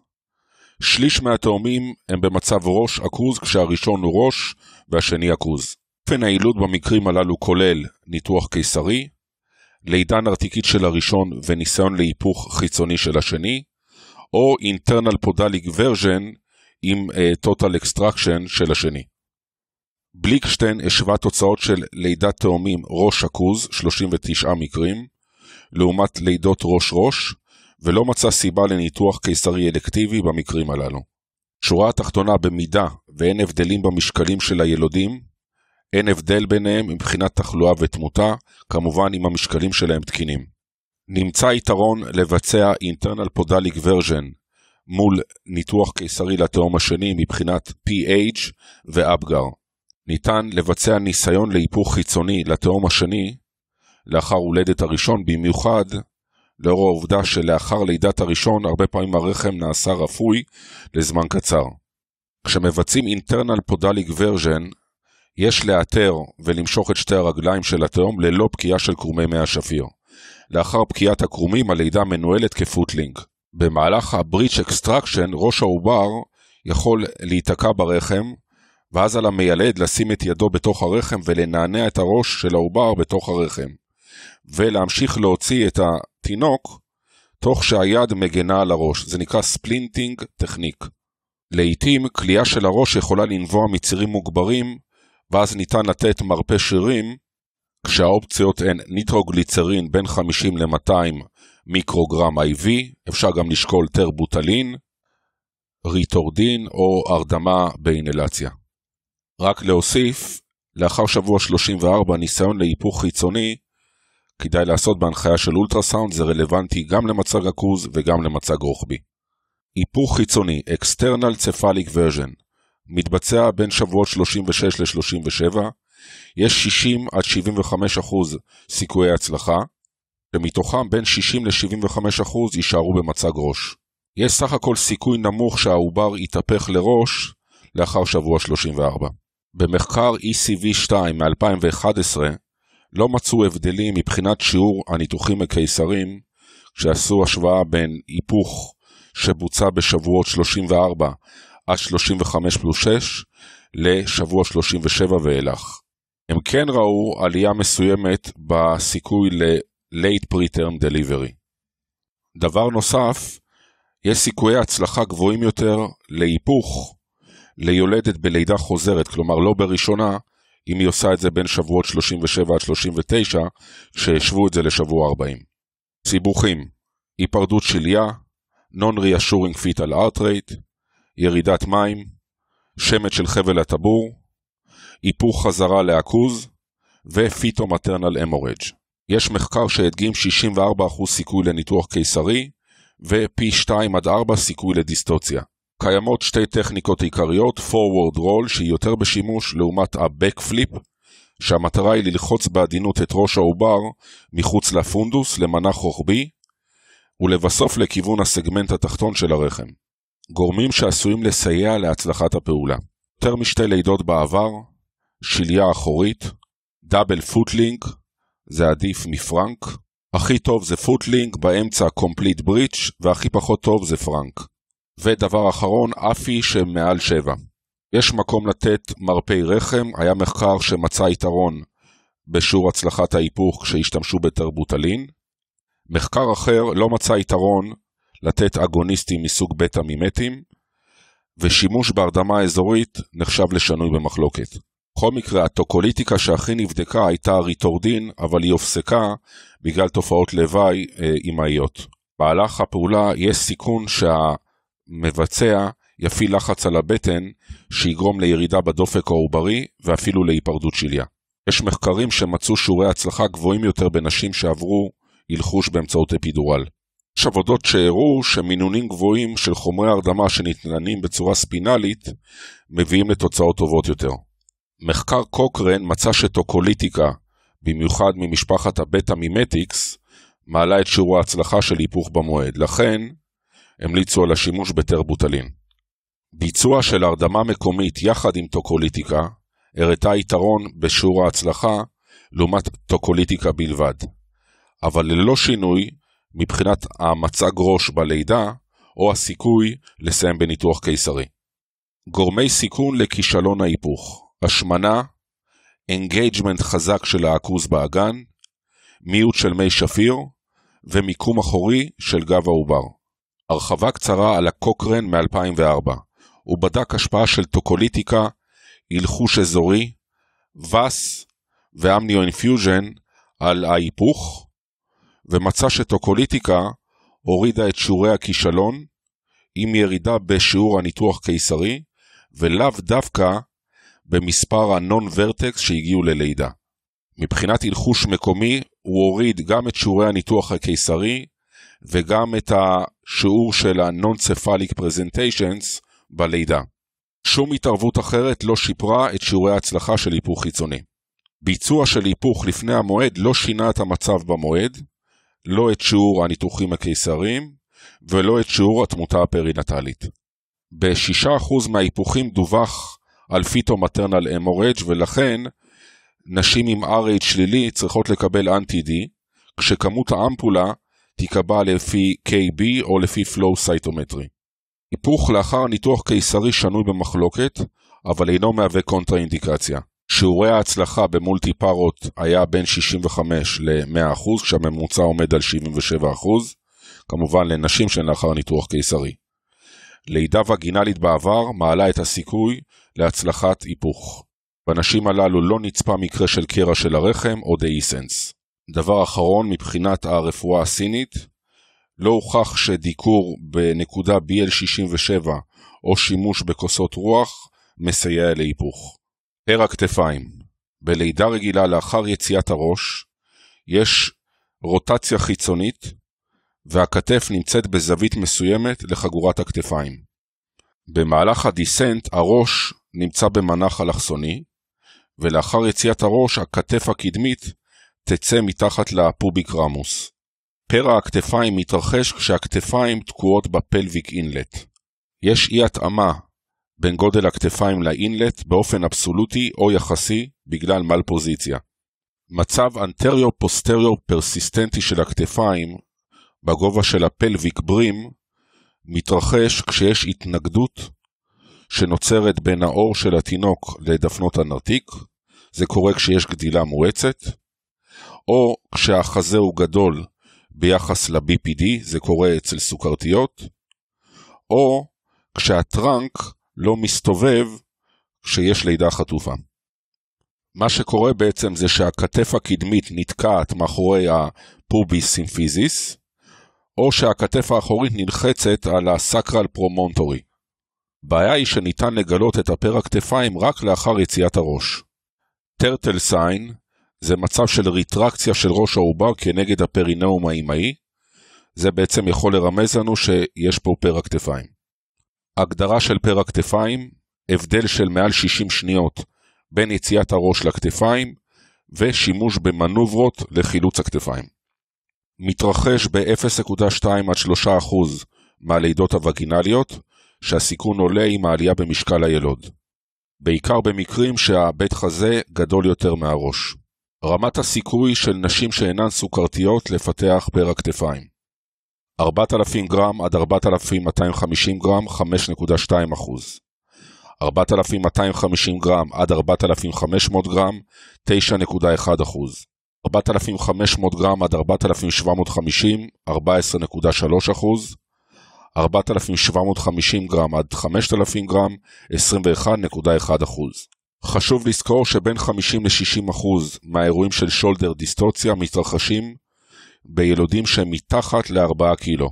שליש מהתאומים הם במצב ראש עכוז כשהראשון הוא ראש והשני עכוז. אופן היילוד במקרים הללו כולל ניתוח קיסרי, לידה נרתיקית של הראשון וניסיון להיפוך חיצוני של השני, או internal podalic version עם uh, total extraction של השני. בליקשטיין השווה תוצאות של לידת תאומים ראש עכוז, 39 מקרים, לעומת לידות ראש-ראש, ולא מצא סיבה לניתוח קיסרי אלקטיבי במקרים הללו. שורה התחתונה במידה ואין הבדלים במשקלים של הילודים, אין הבדל ביניהם מבחינת תחלואה ותמותה, כמובן אם המשקלים שלהם תקינים. נמצא יתרון לבצע internal podalic version מול ניתוח קיסרי לתאום השני מבחינת PH ואבגר. ניתן לבצע ניסיון להיפוך חיצוני לתאום השני לאחר הולדת הראשון, במיוחד לאור העובדה שלאחר לידת הראשון הרבה פעמים הרחם נעשה רפוי לזמן קצר. כשמבצעים internal podalic version, יש לאתר ולמשוך את שתי הרגליים של התאום ללא פקיעה של קרומי מי השפיר. לאחר פקיעת הקרומים הלידה מנוהלת כ footling. במהלך ה breech extraction ראש העובר יכול להיתקע ברחם, ואז על המיילד לשים את ידו בתוך הרחם ולנענע את הראש של העובר בתוך הרחם, ולהמשיך להוציא את התינוק תוך שהיד מגנה על הראש. זה נקרא splinting technique. לעתים כליאה של הראש יכולה לנבוע מצירים מוגברים, ואז ניתן לתת מרפה שרירים, כשהאופציות הן ניטרוגליצרין בין 50 ל-200 מיקרוגרם IV, אפשר גם לשקול טרבוטלין, ריטודרין או הרדמה באינהלציה. רק להוסיף, לאחר שבוע 34 ניסיון להיפוך חיצוני, כדאי לעשות בהנחיה של אולטרסאונד, זה רלוונטי גם למצג עכוז וגם למצג רוחבי. היפוך חיצוני, External Cephalic Version, מתבצע בין שבועות 36 ל-37, יש 60 עד 75 אחוז סיכויי הצלחה, שמתוכם בין 60 ל-75 אחוז יישארו במצג ראש. יש סך הכל סיכוי נמוך שהעובר יתהפך לראש לאחר שבוע 34. במחקר ECV2 מ-2011 לא מצאו הבדלים מבחינת שיעור הניתוחים הקיסרים כשעשו השוואה בין היפוך שבוצע בשבועות 34 עד 35 פלוס 6 לשבוע 37 ואילך. הם כן ראו עלייה מסוימת בסיכוי ל-late preterm delivery. דבר נוסף, יש סיכויי הצלחה גבוהים יותר להיפוך ליולדת בלידה חוזרת, כלומר לא בראשונה, אם היא עושה את זה בין שבועות 37 עד 39, שהשוו את זה לשבוע 40. סיבוכים, היפרדות שליה, Non-Reassuring Fetal Heart Rate, ירידת מים, שמץ של חבל הטבור, היפוך חזרה לעכוז ופיטו-מטרנל אמורג'. יש מחקר שהדגים 64% סיכוי לניתוח קיסרי ופי 2 עד 4 סיכוי לדיסטוציה. קיימות שתי טכניקות עיקריות, forward roll שהיא יותר בשימוש לעומת ה-back flip, שהמטרה היא ללחוץ בעדינות את ראש העובר מחוץ לפונדוס למנח רוחבי, ולבסוף לכיוון הסגמנט התחתון של הרחם. גורמים שעשויים לסייע להצלחת הפעולה. יותר משתי לידות בעבר, שליה אחורית, double footling, זה עדיף מ frank, הכי טוב זה footling, באמצע complete breech, והכי פחות טוב זה frank. ודבר אחרון, AFI שמעל 7. יש מקום לתת מרפי רחם, היה מחקר שמצא יתרון בשיעור הצלחת ההיפוך כשהשתמשו בטרבוטלין. מחקר אחר לא מצא יתרון לתת אגוניסטים מסוג בטא מימטים, ושימוש בהרדמה אזורית נחשב לשנוי במחלוקת. בכל מקרה, הטוקוליטיקה שהכי נבדקה הייתה ריטורדין, אבל היא הופסקה בגלל תופעות לוואי אה, אמהיות. במהלך הפעולה יש סיכון שהמבצע יפעיל לחץ על הבטן שיגרום לירידה בדופק העוברי ואפילו להיפרדות שליה. יש מחקרים שמצאו שיעורי הצלחה גבוהים יותר בנשים שעברו הלחוש באמצעות אפידורל. יש עבודות שהראו שמינונים גבוהים של חומרי הרדמה שניתנים בצורה ספינלית מביאים לתוצאות טובות יותר. מחקר קוקרן מצא שטוקוליטיקה, במיוחד ממשפחת הבטא מימטיקס, מעלה את שיעור ההצלחה של היפוך במועד, לכן המליצו על השימוש בטרבוטלין. ביצוע של הרדמה מקומית יחד עם טוקוליטיקה הראתה יתרון בשיעור ההצלחה לעומת טוקוליטיקה בלבד, אבל ללא שינוי מבחינת המצג ראש בלידה או הסיכוי לסיים בניתוח קיסרי. גורמי סיכון לכישלון ההיפוך השמנה, engagement חזק של העכוז באגן, מיעוט של מי שפיר ומיקום אחורי של גב העובר. הרחבה קצרה על ה Cochrane מ-2004. הוא בדק השפעה של טוקוליטיקה, אלחוש אזורי, VAS ו amnioinfusion על ההיפוך, ומצא שטוקוליטיקה הורידה את שיעורי הכישלון עם ירידה בשיעור הניתוח קיסרי, ולאו דווקא במספר הנון-ורטקס שהגיעו ללידה. מבחינת הלחוש מקומי, הוא הוריד גם את שיעורי הניתוח הקיסרי וגם את השיעור של ה-non-cephalic presentations בלידה. שום התערבות אחרת לא שיפרה את שיעורי ההצלחה של היפוך חיצוני. ביצוע של היפוך לפני המועד לא שינה את המצב במועד, לא את שיעור הניתוחים הקיסריים ולא את שיעור התמותה הפרינטלית. ב-6% מההיפוכים דווח על פיטו-מטרנל אמורג' ולכן נשים עם RH שלילי צריכות לקבל אנטי-D, כשכמות האמפולה תיקבע לפי KB או לפי flow cytometry. היפוך לאחר ניתוח קיסרי שנוי במחלוקת, אבל אינו מהווה קונטראינדיקציה. שיעורי ההצלחה במולטי פארות היה בין 65 ל-100%, כשהממוצע עומד על 77%, כמובן לנשים שהן לאחר ניתוח קיסרי. לידה וגינלית בעבר מעלה את הסיכוי להצלחת היפוך. בנשים הללו לא נצפה מקרה של קרע של הרחם או דאיסנס. דבר אחרון מבחינת הרפואה הסינית, לא הוכח שדיקור בנקודה BL67 או שימוש בכוסות רוח מסייע להיפוך. פר הכתפיים בלידה רגילה לאחר יציאת הראש יש רוטציה חיצונית והכתף נמצאת בזווית מסוימת לחגורת הכתפיים. במהלך הדיסנט הראש נמצא במנח אלכסוני, ולאחר יציאת הראש הכתף הקדמית תצא מתחת לפוביק רמוס. פרע הכתפיים מתרחש כשהכתפיים תקועות בפלוויק אינלט. יש אי התאמה בין גודל הכתפיים לאינלט באופן אבסולוטי או יחסי בגלל מלפוזיציה. מצב anterior-posterior פרסיסטנטי של הכתפיים בגובה של ה pelvic brim מתרחש כשיש התנגדות שנוצרת בין העור של התינוק לדפנות הנרתיק, זה קורה כשיש גדילה מואצת, או כשהחזה הוא גדול ביחס ל-BPD, זה קורה אצל סוכרתיות, או כשה trunk לא מסתובב כשיש לידה חטופה. מה שקורה בעצם זה שהכתף הקדמית נתקעת מאחורי ה pubis symphysis, או שהכתף האחורית נלחצת על ה sacral promontory. בעיה היא שניתן לגלות את פרע הכתפיים רק לאחר יציאת הראש. turtle sign זה מצב של ריטרקציה של ראש העובר כנגד הפרינאום האימהי, זה בעצם יכול לרמז לנו שיש פה פרע הכתפיים. הגדרה של פר הכתפיים, הבדל של מעל 60 שניות בין יציאת הראש לכתפיים, ושימוש במנוברות לחילוץ הכתפיים. מתרחש ב-0.2 עד 3 מהלידות הווגינליות, שהסיכון עולה עם העלייה במשקל הילוד. בעיקר במקרים שהבית חזה גדול יותר מהראש. רמת הסיכוי של נשים שאינן סוכרתיות לפתח פר הכתפיים 4,000 גרם עד 4,250 גרם 5.2 4,250 גרם עד 4,500 גרם 9.1 4,500 גרם עד 4,750 14.3 4,750 גרם עד 5,000 גרם 21.1 חשוב לזכור שבין 50 ל-60% מהאירועים של שולדר דיסטוציה מתרחשים בילודים שהם מתחת ל-4 קילו.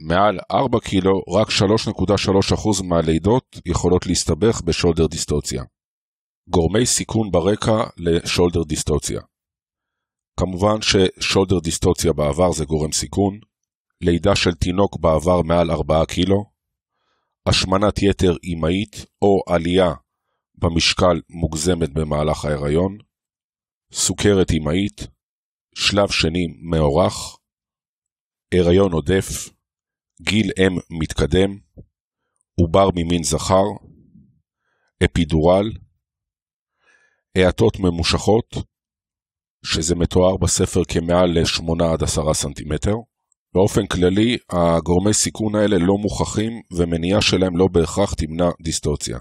מעל 4 קילו, רק 3.3% מהלידות יכולות להסתבך בשולדר דיסטוציה. גורמי סיכון ברקע לשולדר דיסטוציה כמובן ששולדר דיסטוציה בעבר זה גורם סיכון, לידה של תינוק בעבר מעל 4 קילו, השמנת יתר אימהית או עלייה במשקל מוגזמת במהלך ההיריון, סוכרת אימהית, שלב שני מאורך, הריון עודף, גיל אם מתקדם, עובר ממין זכר, אפידורל, האטות ממושכות, שזה מתואר בספר כמעל ל-8 עד 10 סנטימטר. באופן כללי, הגורמי סיכון האלה לא מוכחים ומניעה שלהם לא בהכרח תמנע דיסטוציה.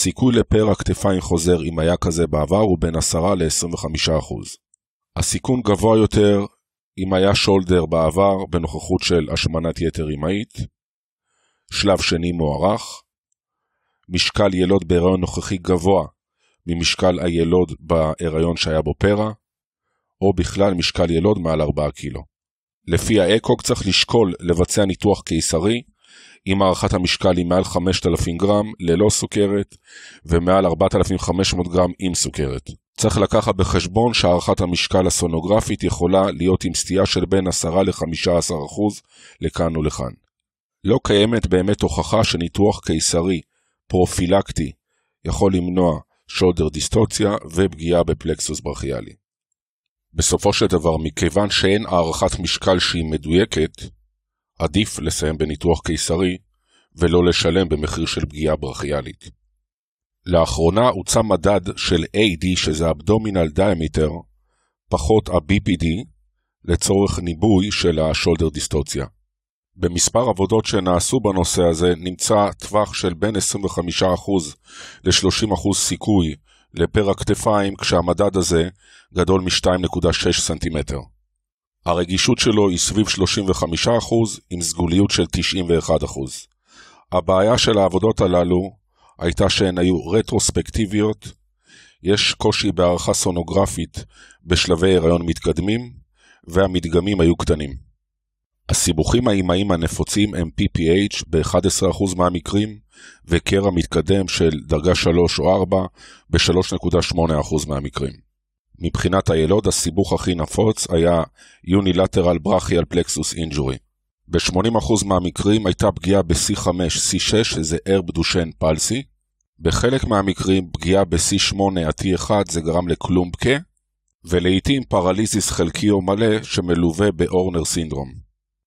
סיכוי לפרע כתפיים חוזר אם היה כזה בעבר הוא בין 10 ל-25%. הסיכון גבוה יותר אם היה שולדר בעבר בנוכחות של השמנת יתר אמהית, שלב שני מוערך, משקל ילוד בהיריון נוכחי גבוה ממשקל הילוד בהיריון שהיה בו פרע, או בכלל משקל ילוד מעל 4 קילו. לפי האקוק צריך לשקול לבצע ניתוח קיסרי אם הערכת המשקל היא מעל 5,000 גרם ללא סוכרת ומעל 4,500 גרם עם סוכרת. צריך לקחת בחשבון שהערכת המשקל הסונוגרפית יכולה להיות עם סטייה של בין 10 ל-15% לכאן ולכאן. לא קיימת באמת הוכחה שניתוח קיסרי פרופילקטי יכול למנוע שולדר דיסטוציה ופגיעה בפלקסוס ברכיאלי. בסופו של דבר, מכיוון שאין הערכת משקל שהיא מדויקת, עדיף לסיים בניתוח קיסרי ולא לשלם במחיר של פגיעה ברכיאלית. לאחרונה הוצא מדד של AD, שזה אבדומינל דיאמיטר, פחות ה-BPD, לצורך ניבוי של השולדר דיסטוציה. במספר עבודות שנעשו בנושא הזה נמצא טווח של בין 25% ל-30% סיכוי לפר הכתפיים כשהמדד הזה גדול מ-2.6 סנטימטר. הרגישות שלו היא סביב 35% עם סגוליות של 91%. הבעיה של העבודות הללו הייתה שהן היו רטרוספקטיביות, יש קושי בהערכה סונוגרפית בשלבי הריון מתקדמים, והמדגמים היו קטנים. הסיבוכים האימהיים הנפוצים הם PPH ב-11% מהמקרים, וקרע מתקדם של דרגה 3 או 4 ב-3.8% מהמקרים. מבחינת הילוד, הסיבוך הכי נפוץ היה Unilateral Brachial Plexus Injury. ב-80% מהמקרים הייתה פגיעה ב-C5, C6, שזה ה Erb Duchenne palsy. בחלק מהמקרים פגיעה ב-C8 עד T1 זה גרם ל Klumpke, ולעיתים פרליזיס חלקי או מלא שמלווה ב Horner syndrome.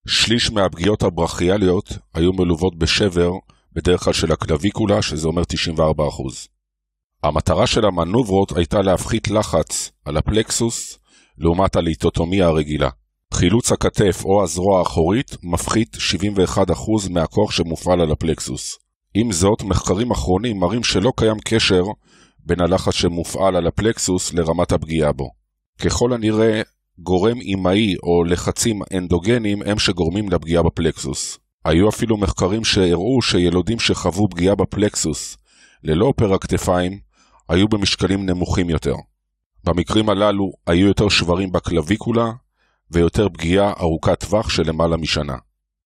שליש מהפגיעות הברכיאליות היו מלוות בשבר, בדרך כלל של הקלוויקולה, שזה אומר 94%. המטרה של המנוברות הייתה להפחית לחץ על הפלקסוס לעומת הליטוטומיה הרגילה. חילוץ הכתף או הזרוע האחורית מפחית 71% מהכוח שמופעל על הפלקסוס. עם זאת, מחקרים אחרונים מראים שלא קיים קשר בין הלחץ שמופעל על הפלקסוס לרמת הפגיעה בו. ככל הנראה, גורם אימהי או לחצים אנדוגנים הם שגורמים לפגיעה בפלקסוס. היו אפילו מחקרים שהראו שילודים שחוו פגיעה בפלקסוס ללא פרע הכתפיים היו במשקלים נמוכים יותר. במקרים הללו היו יותר שברים בקלוויקולה ויותר פגיעה ארוכת טווח של למעלה משנה.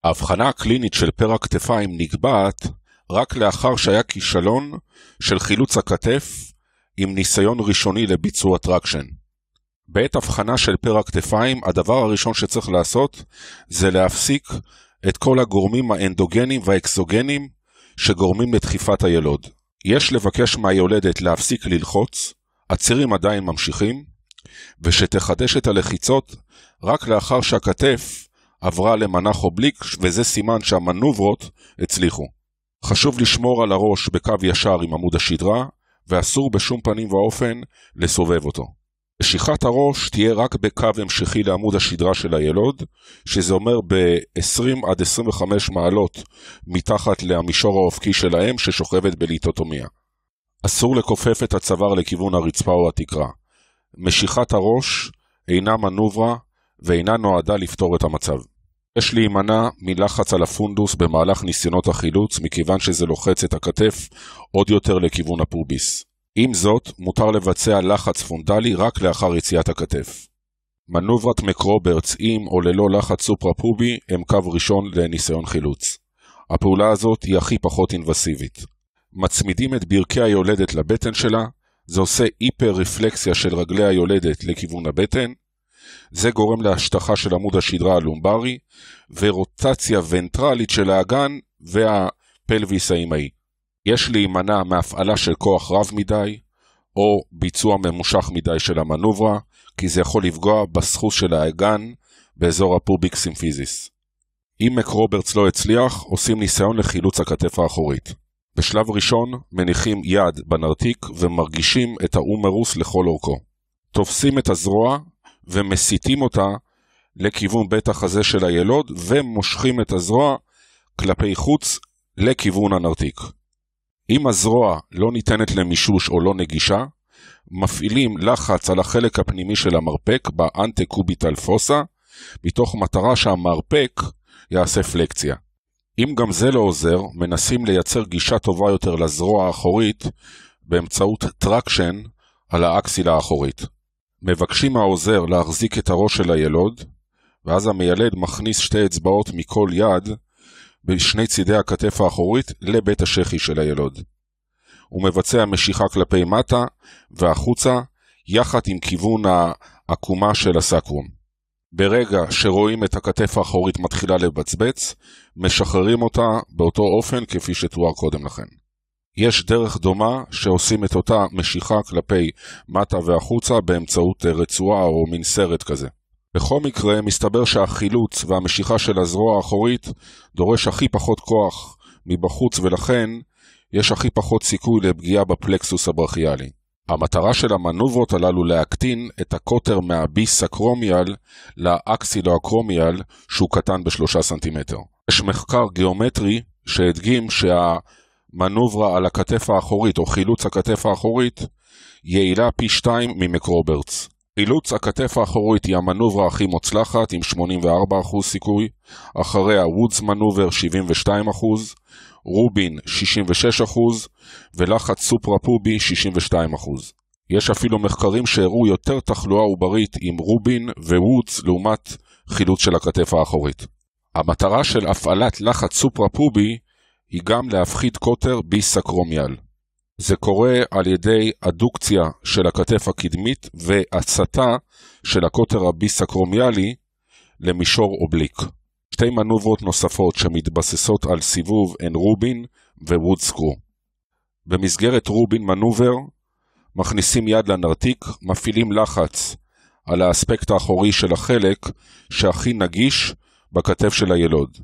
האבחנה הקלינית של פרע הכתפיים נקבעת רק לאחר שהיה כישלון של חילוץ הכתף עם ניסיון ראשוני לביצוע traction. בעת אבחנה של פרע הכתפיים, הדבר הראשון שצריך לעשות זה להפסיק את כל הגורמים האנדוגנים והאקסוגנים שגורמים לדחיפת הילוד. יש לבקש מהיולדת להפסיק ללחוץ, הצירים עדיין ממשיכים, ושתחדש את הלחיצות רק לאחר שהכתף עברה למנח אובליק, וזה סימן שהמנוברות הצליחו. חשוב לשמור על הראש בקו ישר עם עמוד השדרה, ואסור בשום פנים ואופן לסובב אותו. משיכת הראש תהיה רק בקו המשכי לעמוד השדרה של הילוד, שזה אומר ב-20 עד 25 מעלות מתחת למישור האופקי של האם ששוכבת בליטוטומיה. אסור לכופף את הצוואר לכיוון הרצפה או התקרה. משיכת הראש אינה מנוברה ואינה נועדה לפתור את המצב. יש להימנע מלחץ על הפונדוס במהלך ניסיונות החילוץ, מכיוון שזה לוחץ את הכתף עוד יותר לכיוון הפוביס. עם זאת, מותר לבצע לחץ פונדלי רק לאחר יציאת הכתף. מנוברת מקרוברטס עם או ללא לחץ סופרה-פובי הם קו ראשון לניסיון חילוץ. הפעולה הזאת היא הכי פחות אינבסיבית. מצמידים את ברכי היולדת לבטן שלה, זה עושה היפר-רפלקסיה של רגלי היולדת לכיוון הבטן, זה גורם להשטחה של עמוד השדרה הלומברי, ורוטציה ונטרלית של האגן והפלוויס האימהי. יש להימנע מהפעלה של כוח רב מדי, או ביצוע ממושך מדי של המנוברה, כי זה יכול לפגוע בסחוס של האגן באזור הפוביק סימפיזיס. אם מקרוברטס לא הצליח, עושים ניסיון לחילוץ הכתף האחורית. בשלב ראשון מניחים יד בנרתיק ומרגישים את האומרוס לכל אורכו. תופסים את הזרוע ומסיטים אותה לכיוון בית החזה של הילוד ומושכים את הזרוע כלפי חוץ לכיוון הנרתיק. אם הזרוע לא ניתנת למישוש או לא נגישה, מפעילים לחץ על החלק הפנימי של המרפק ב antecubital fossa, מתוך מטרה שהמרפק יעשה פלקסיה. אם גם זה לא עוזר, מנסים לייצר גישה טובה יותר לזרוע האחורית באמצעות traction על האקסילה האחורית. מבקשים מהעוזר להחזיק את הראש של הילוד, ואז המיילד מכניס שתי אצבעות מכל יד בשני צידי הכתף האחורית לבית השחי של הילוד. הוא מבצע משיכה כלפי מטה והחוצה, יחד עם כיוון העקומה של הסקרום. ברגע שרואים את הכתף האחורית מתחילה לבצבץ, משחררים אותה באותו אופן כפי שתואר קודם לכן. יש דרך דומה שעושים את אותה משיכה כלפי מטה והחוצה באמצעות רצועה או מין סרט כזה. בכל מקרה, מסתבר שהחילוץ והמשיכה של הזרוע האחורית דורש הכי פחות כוח מבחוץ ולכן יש הכי פחות סיכוי לפגיעה בפלקסוס הברכיאלי. המטרה של המנוברות הללו להקטין את הקוטר מהביס אקרומיאל לאקסילו אקרומיאל שהוא קטן בשלושה סנטימטר. יש מחקר גיאומטרי שהדגים שהמנוברה על הכתף האחורית או חילוץ הכתף האחורית יעילה פי שתיים ממקרוברטס. חילוץ הכתף האחורית היא המנוברה הכי מוצלחת עם 84% סיכוי, אחריה וודס מנובר 72%, רובין 66% ולחץ סופרה פובי 62%. יש אפילו מחקרים שהראו יותר תחלואה עוברית עם רובין ווודס לעומת חילוץ של הכתף האחורית. המטרה של הפעלת לחץ סופרה פובי היא גם להפחית קוטר ביסקרומיאל. זה קורה על ידי אדוקציה של הכתף הקדמית והצתה של הקוטר הביסקרומיאלי למישור אובליק. שתי מנוברות נוספות שמתבססות על סיבוב הן רובין ווודסקרו. במסגרת רובין מנובר מכניסים יד לנרתיק, מפעילים לחץ על האספקט האחורי של החלק שהכי נגיש בכתף של הילוד.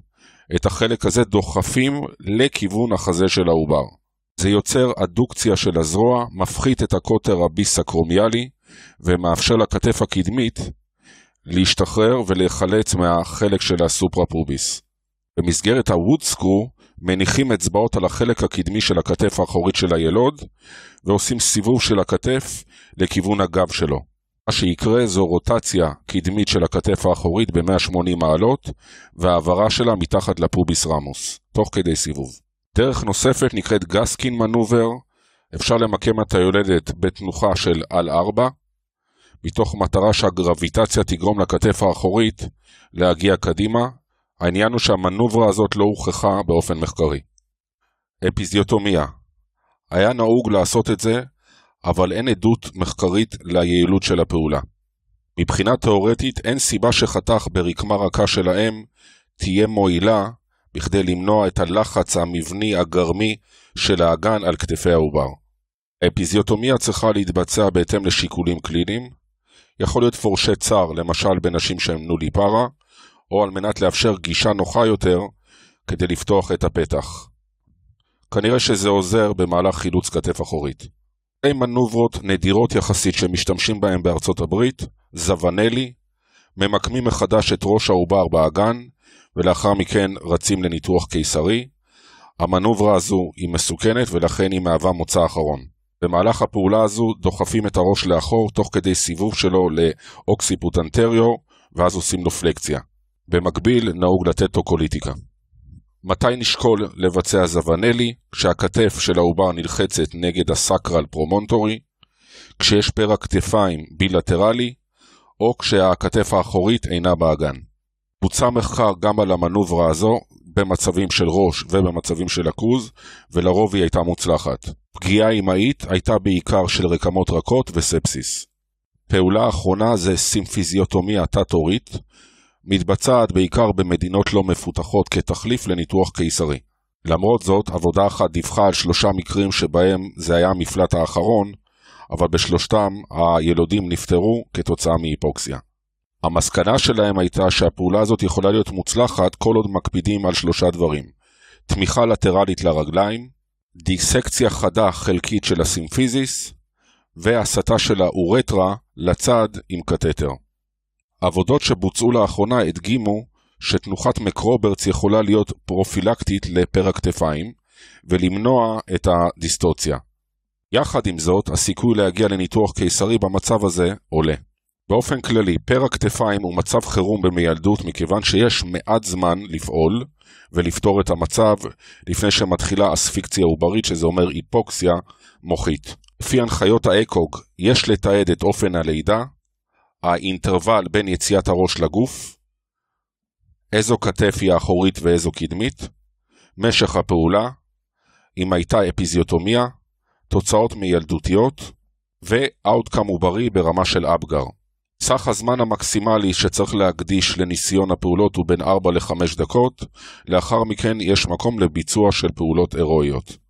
את החלק הזה דוחפים לכיוון החזה של העובר. זה יוצר אדוקציה של הזרוע, מפחית את הקוטר הביסקרומיאלי ומאפשר לכתף הקדמית להשתחרר ולהיחלץ מהחלק של הסופרפוביס. במסגרת הוודסקרו מניחים אצבעות על החלק הקדמי של הכתף האחורית של הילוד ועושים סיבוב של הכתף לכיוון הגב שלו. מה שיקרה זו רוטציה קדמית של הכתף האחורית ב-180 מעלות והעברה שלה מתחת לפוביס רמוס, תוך כדי סיבוב. דרך נוספת נקראת גסקין מנובר, אפשר למקם את היולדת בתנוחה של על 4, מתוך מטרה שהגרביטציה תגרום לכתף האחורית להגיע קדימה. העניין הוא שהמנוברה הזאת לא הוכחה באופן מחקרי. אפיזיוטומיה היה נהוג לעשות את זה, אבל אין עדות מחקרית ליעילות של הפעולה. מבחינה תאורטית אין סיבה שחתך ברקמה רכה של האם תהיה מועילה בכדי למנוע את הלחץ המבני הגרמי של האגן על כתפי העובר. האפיזיוטומיה צריכה להתבצע בהתאם לשיקולים קליניים, יכול להיות פורשי צר, למשל בנשים שהן נוליפרה, או על מנת לאפשר גישה נוחה יותר כדי לפתוח את הפתח. כנראה שזה עוזר במהלך חילוץ כתף אחורית. שתי מנוברות נדירות יחסית שמשתמשים בהן בארצות הברית, זוונלי, ממקמים מחדש את ראש העובר באגן, ולאחר מכן רצים לניתוח קיסרי. המנוברה הזו היא מסוכנת ולכן היא מהווה מוצא אחרון. במהלך הפעולה הזו דוחפים את הראש לאחור תוך כדי סיבוב שלו לאוקסיפוט אנטריו, ואז עושים לו פלקסיה. במקביל נהוג לתת טוקוליטיקה. מתי נשקול לבצע זוונלי? כשהכתף של העובר נלחצת נגד ה sacral promontory, כשיש פרע כתפיים בילטרלי, או כשהכתף האחורית אינה באגן. בוצע מחקר גם על המנוברה הזו במצבים של ראש ובמצבים של עכוז, ולרוב היא הייתה מוצלחת. פגיעה אמהית הייתה בעיקר של רקמות רכות וספסיס. פעולה אחרונה זה סימפיזיוטומיה תת-הורית, מתבצעת בעיקר במדינות לא מפותחות כתחליף לניתוח קיסרי. למרות זאת, עבודה אחת דיווחה על שלושה מקרים שבהם זה היה המפלט האחרון, אבל בשלושתם הילודים נפטרו כתוצאה מהיפוקסיה. המסקנה שלהם הייתה שהפעולה הזאת יכולה להיות מוצלחת כל עוד מקפידים על שלושה דברים תמיכה לטרלית לרגליים, דיסקציה חדה חלקית של הסימפיזיס, והסטה של האורטרה לצד עם קתטר. עבודות שבוצעו לאחרונה הדגימו שתנוחת מקרוברץ יכולה להיות פרופילקטית לפרע כתפיים ולמנוע את הדיסטוציה. יחד עם זאת, הסיכוי להגיע לניתוח קיסרי במצב הזה עולה. באופן כללי, פרע כתפיים הוא מצב חירום במיילדות מכיוון שיש מעט זמן לפעול ולפתור את המצב לפני שמתחילה אספיקציה עוברית, שזה אומר היפוקסיה מוחית. לפי הנחיות האקוג, יש לתעד את אופן הלידה, האינטרוול בין יציאת הראש לגוף, איזו כתף היא האחורית ואיזו קדמית, משך הפעולה, אם הייתה אפיזיוטומיה, תוצאות מיילדותיות, ו-outcome עוברי ברמה של אפגר. סך הזמן המקסימלי שצריך להקדיש לניסיון הפעולות הוא בין 4 ל-5 דקות, לאחר מכן יש מקום לביצוע של פעולות הירואיות.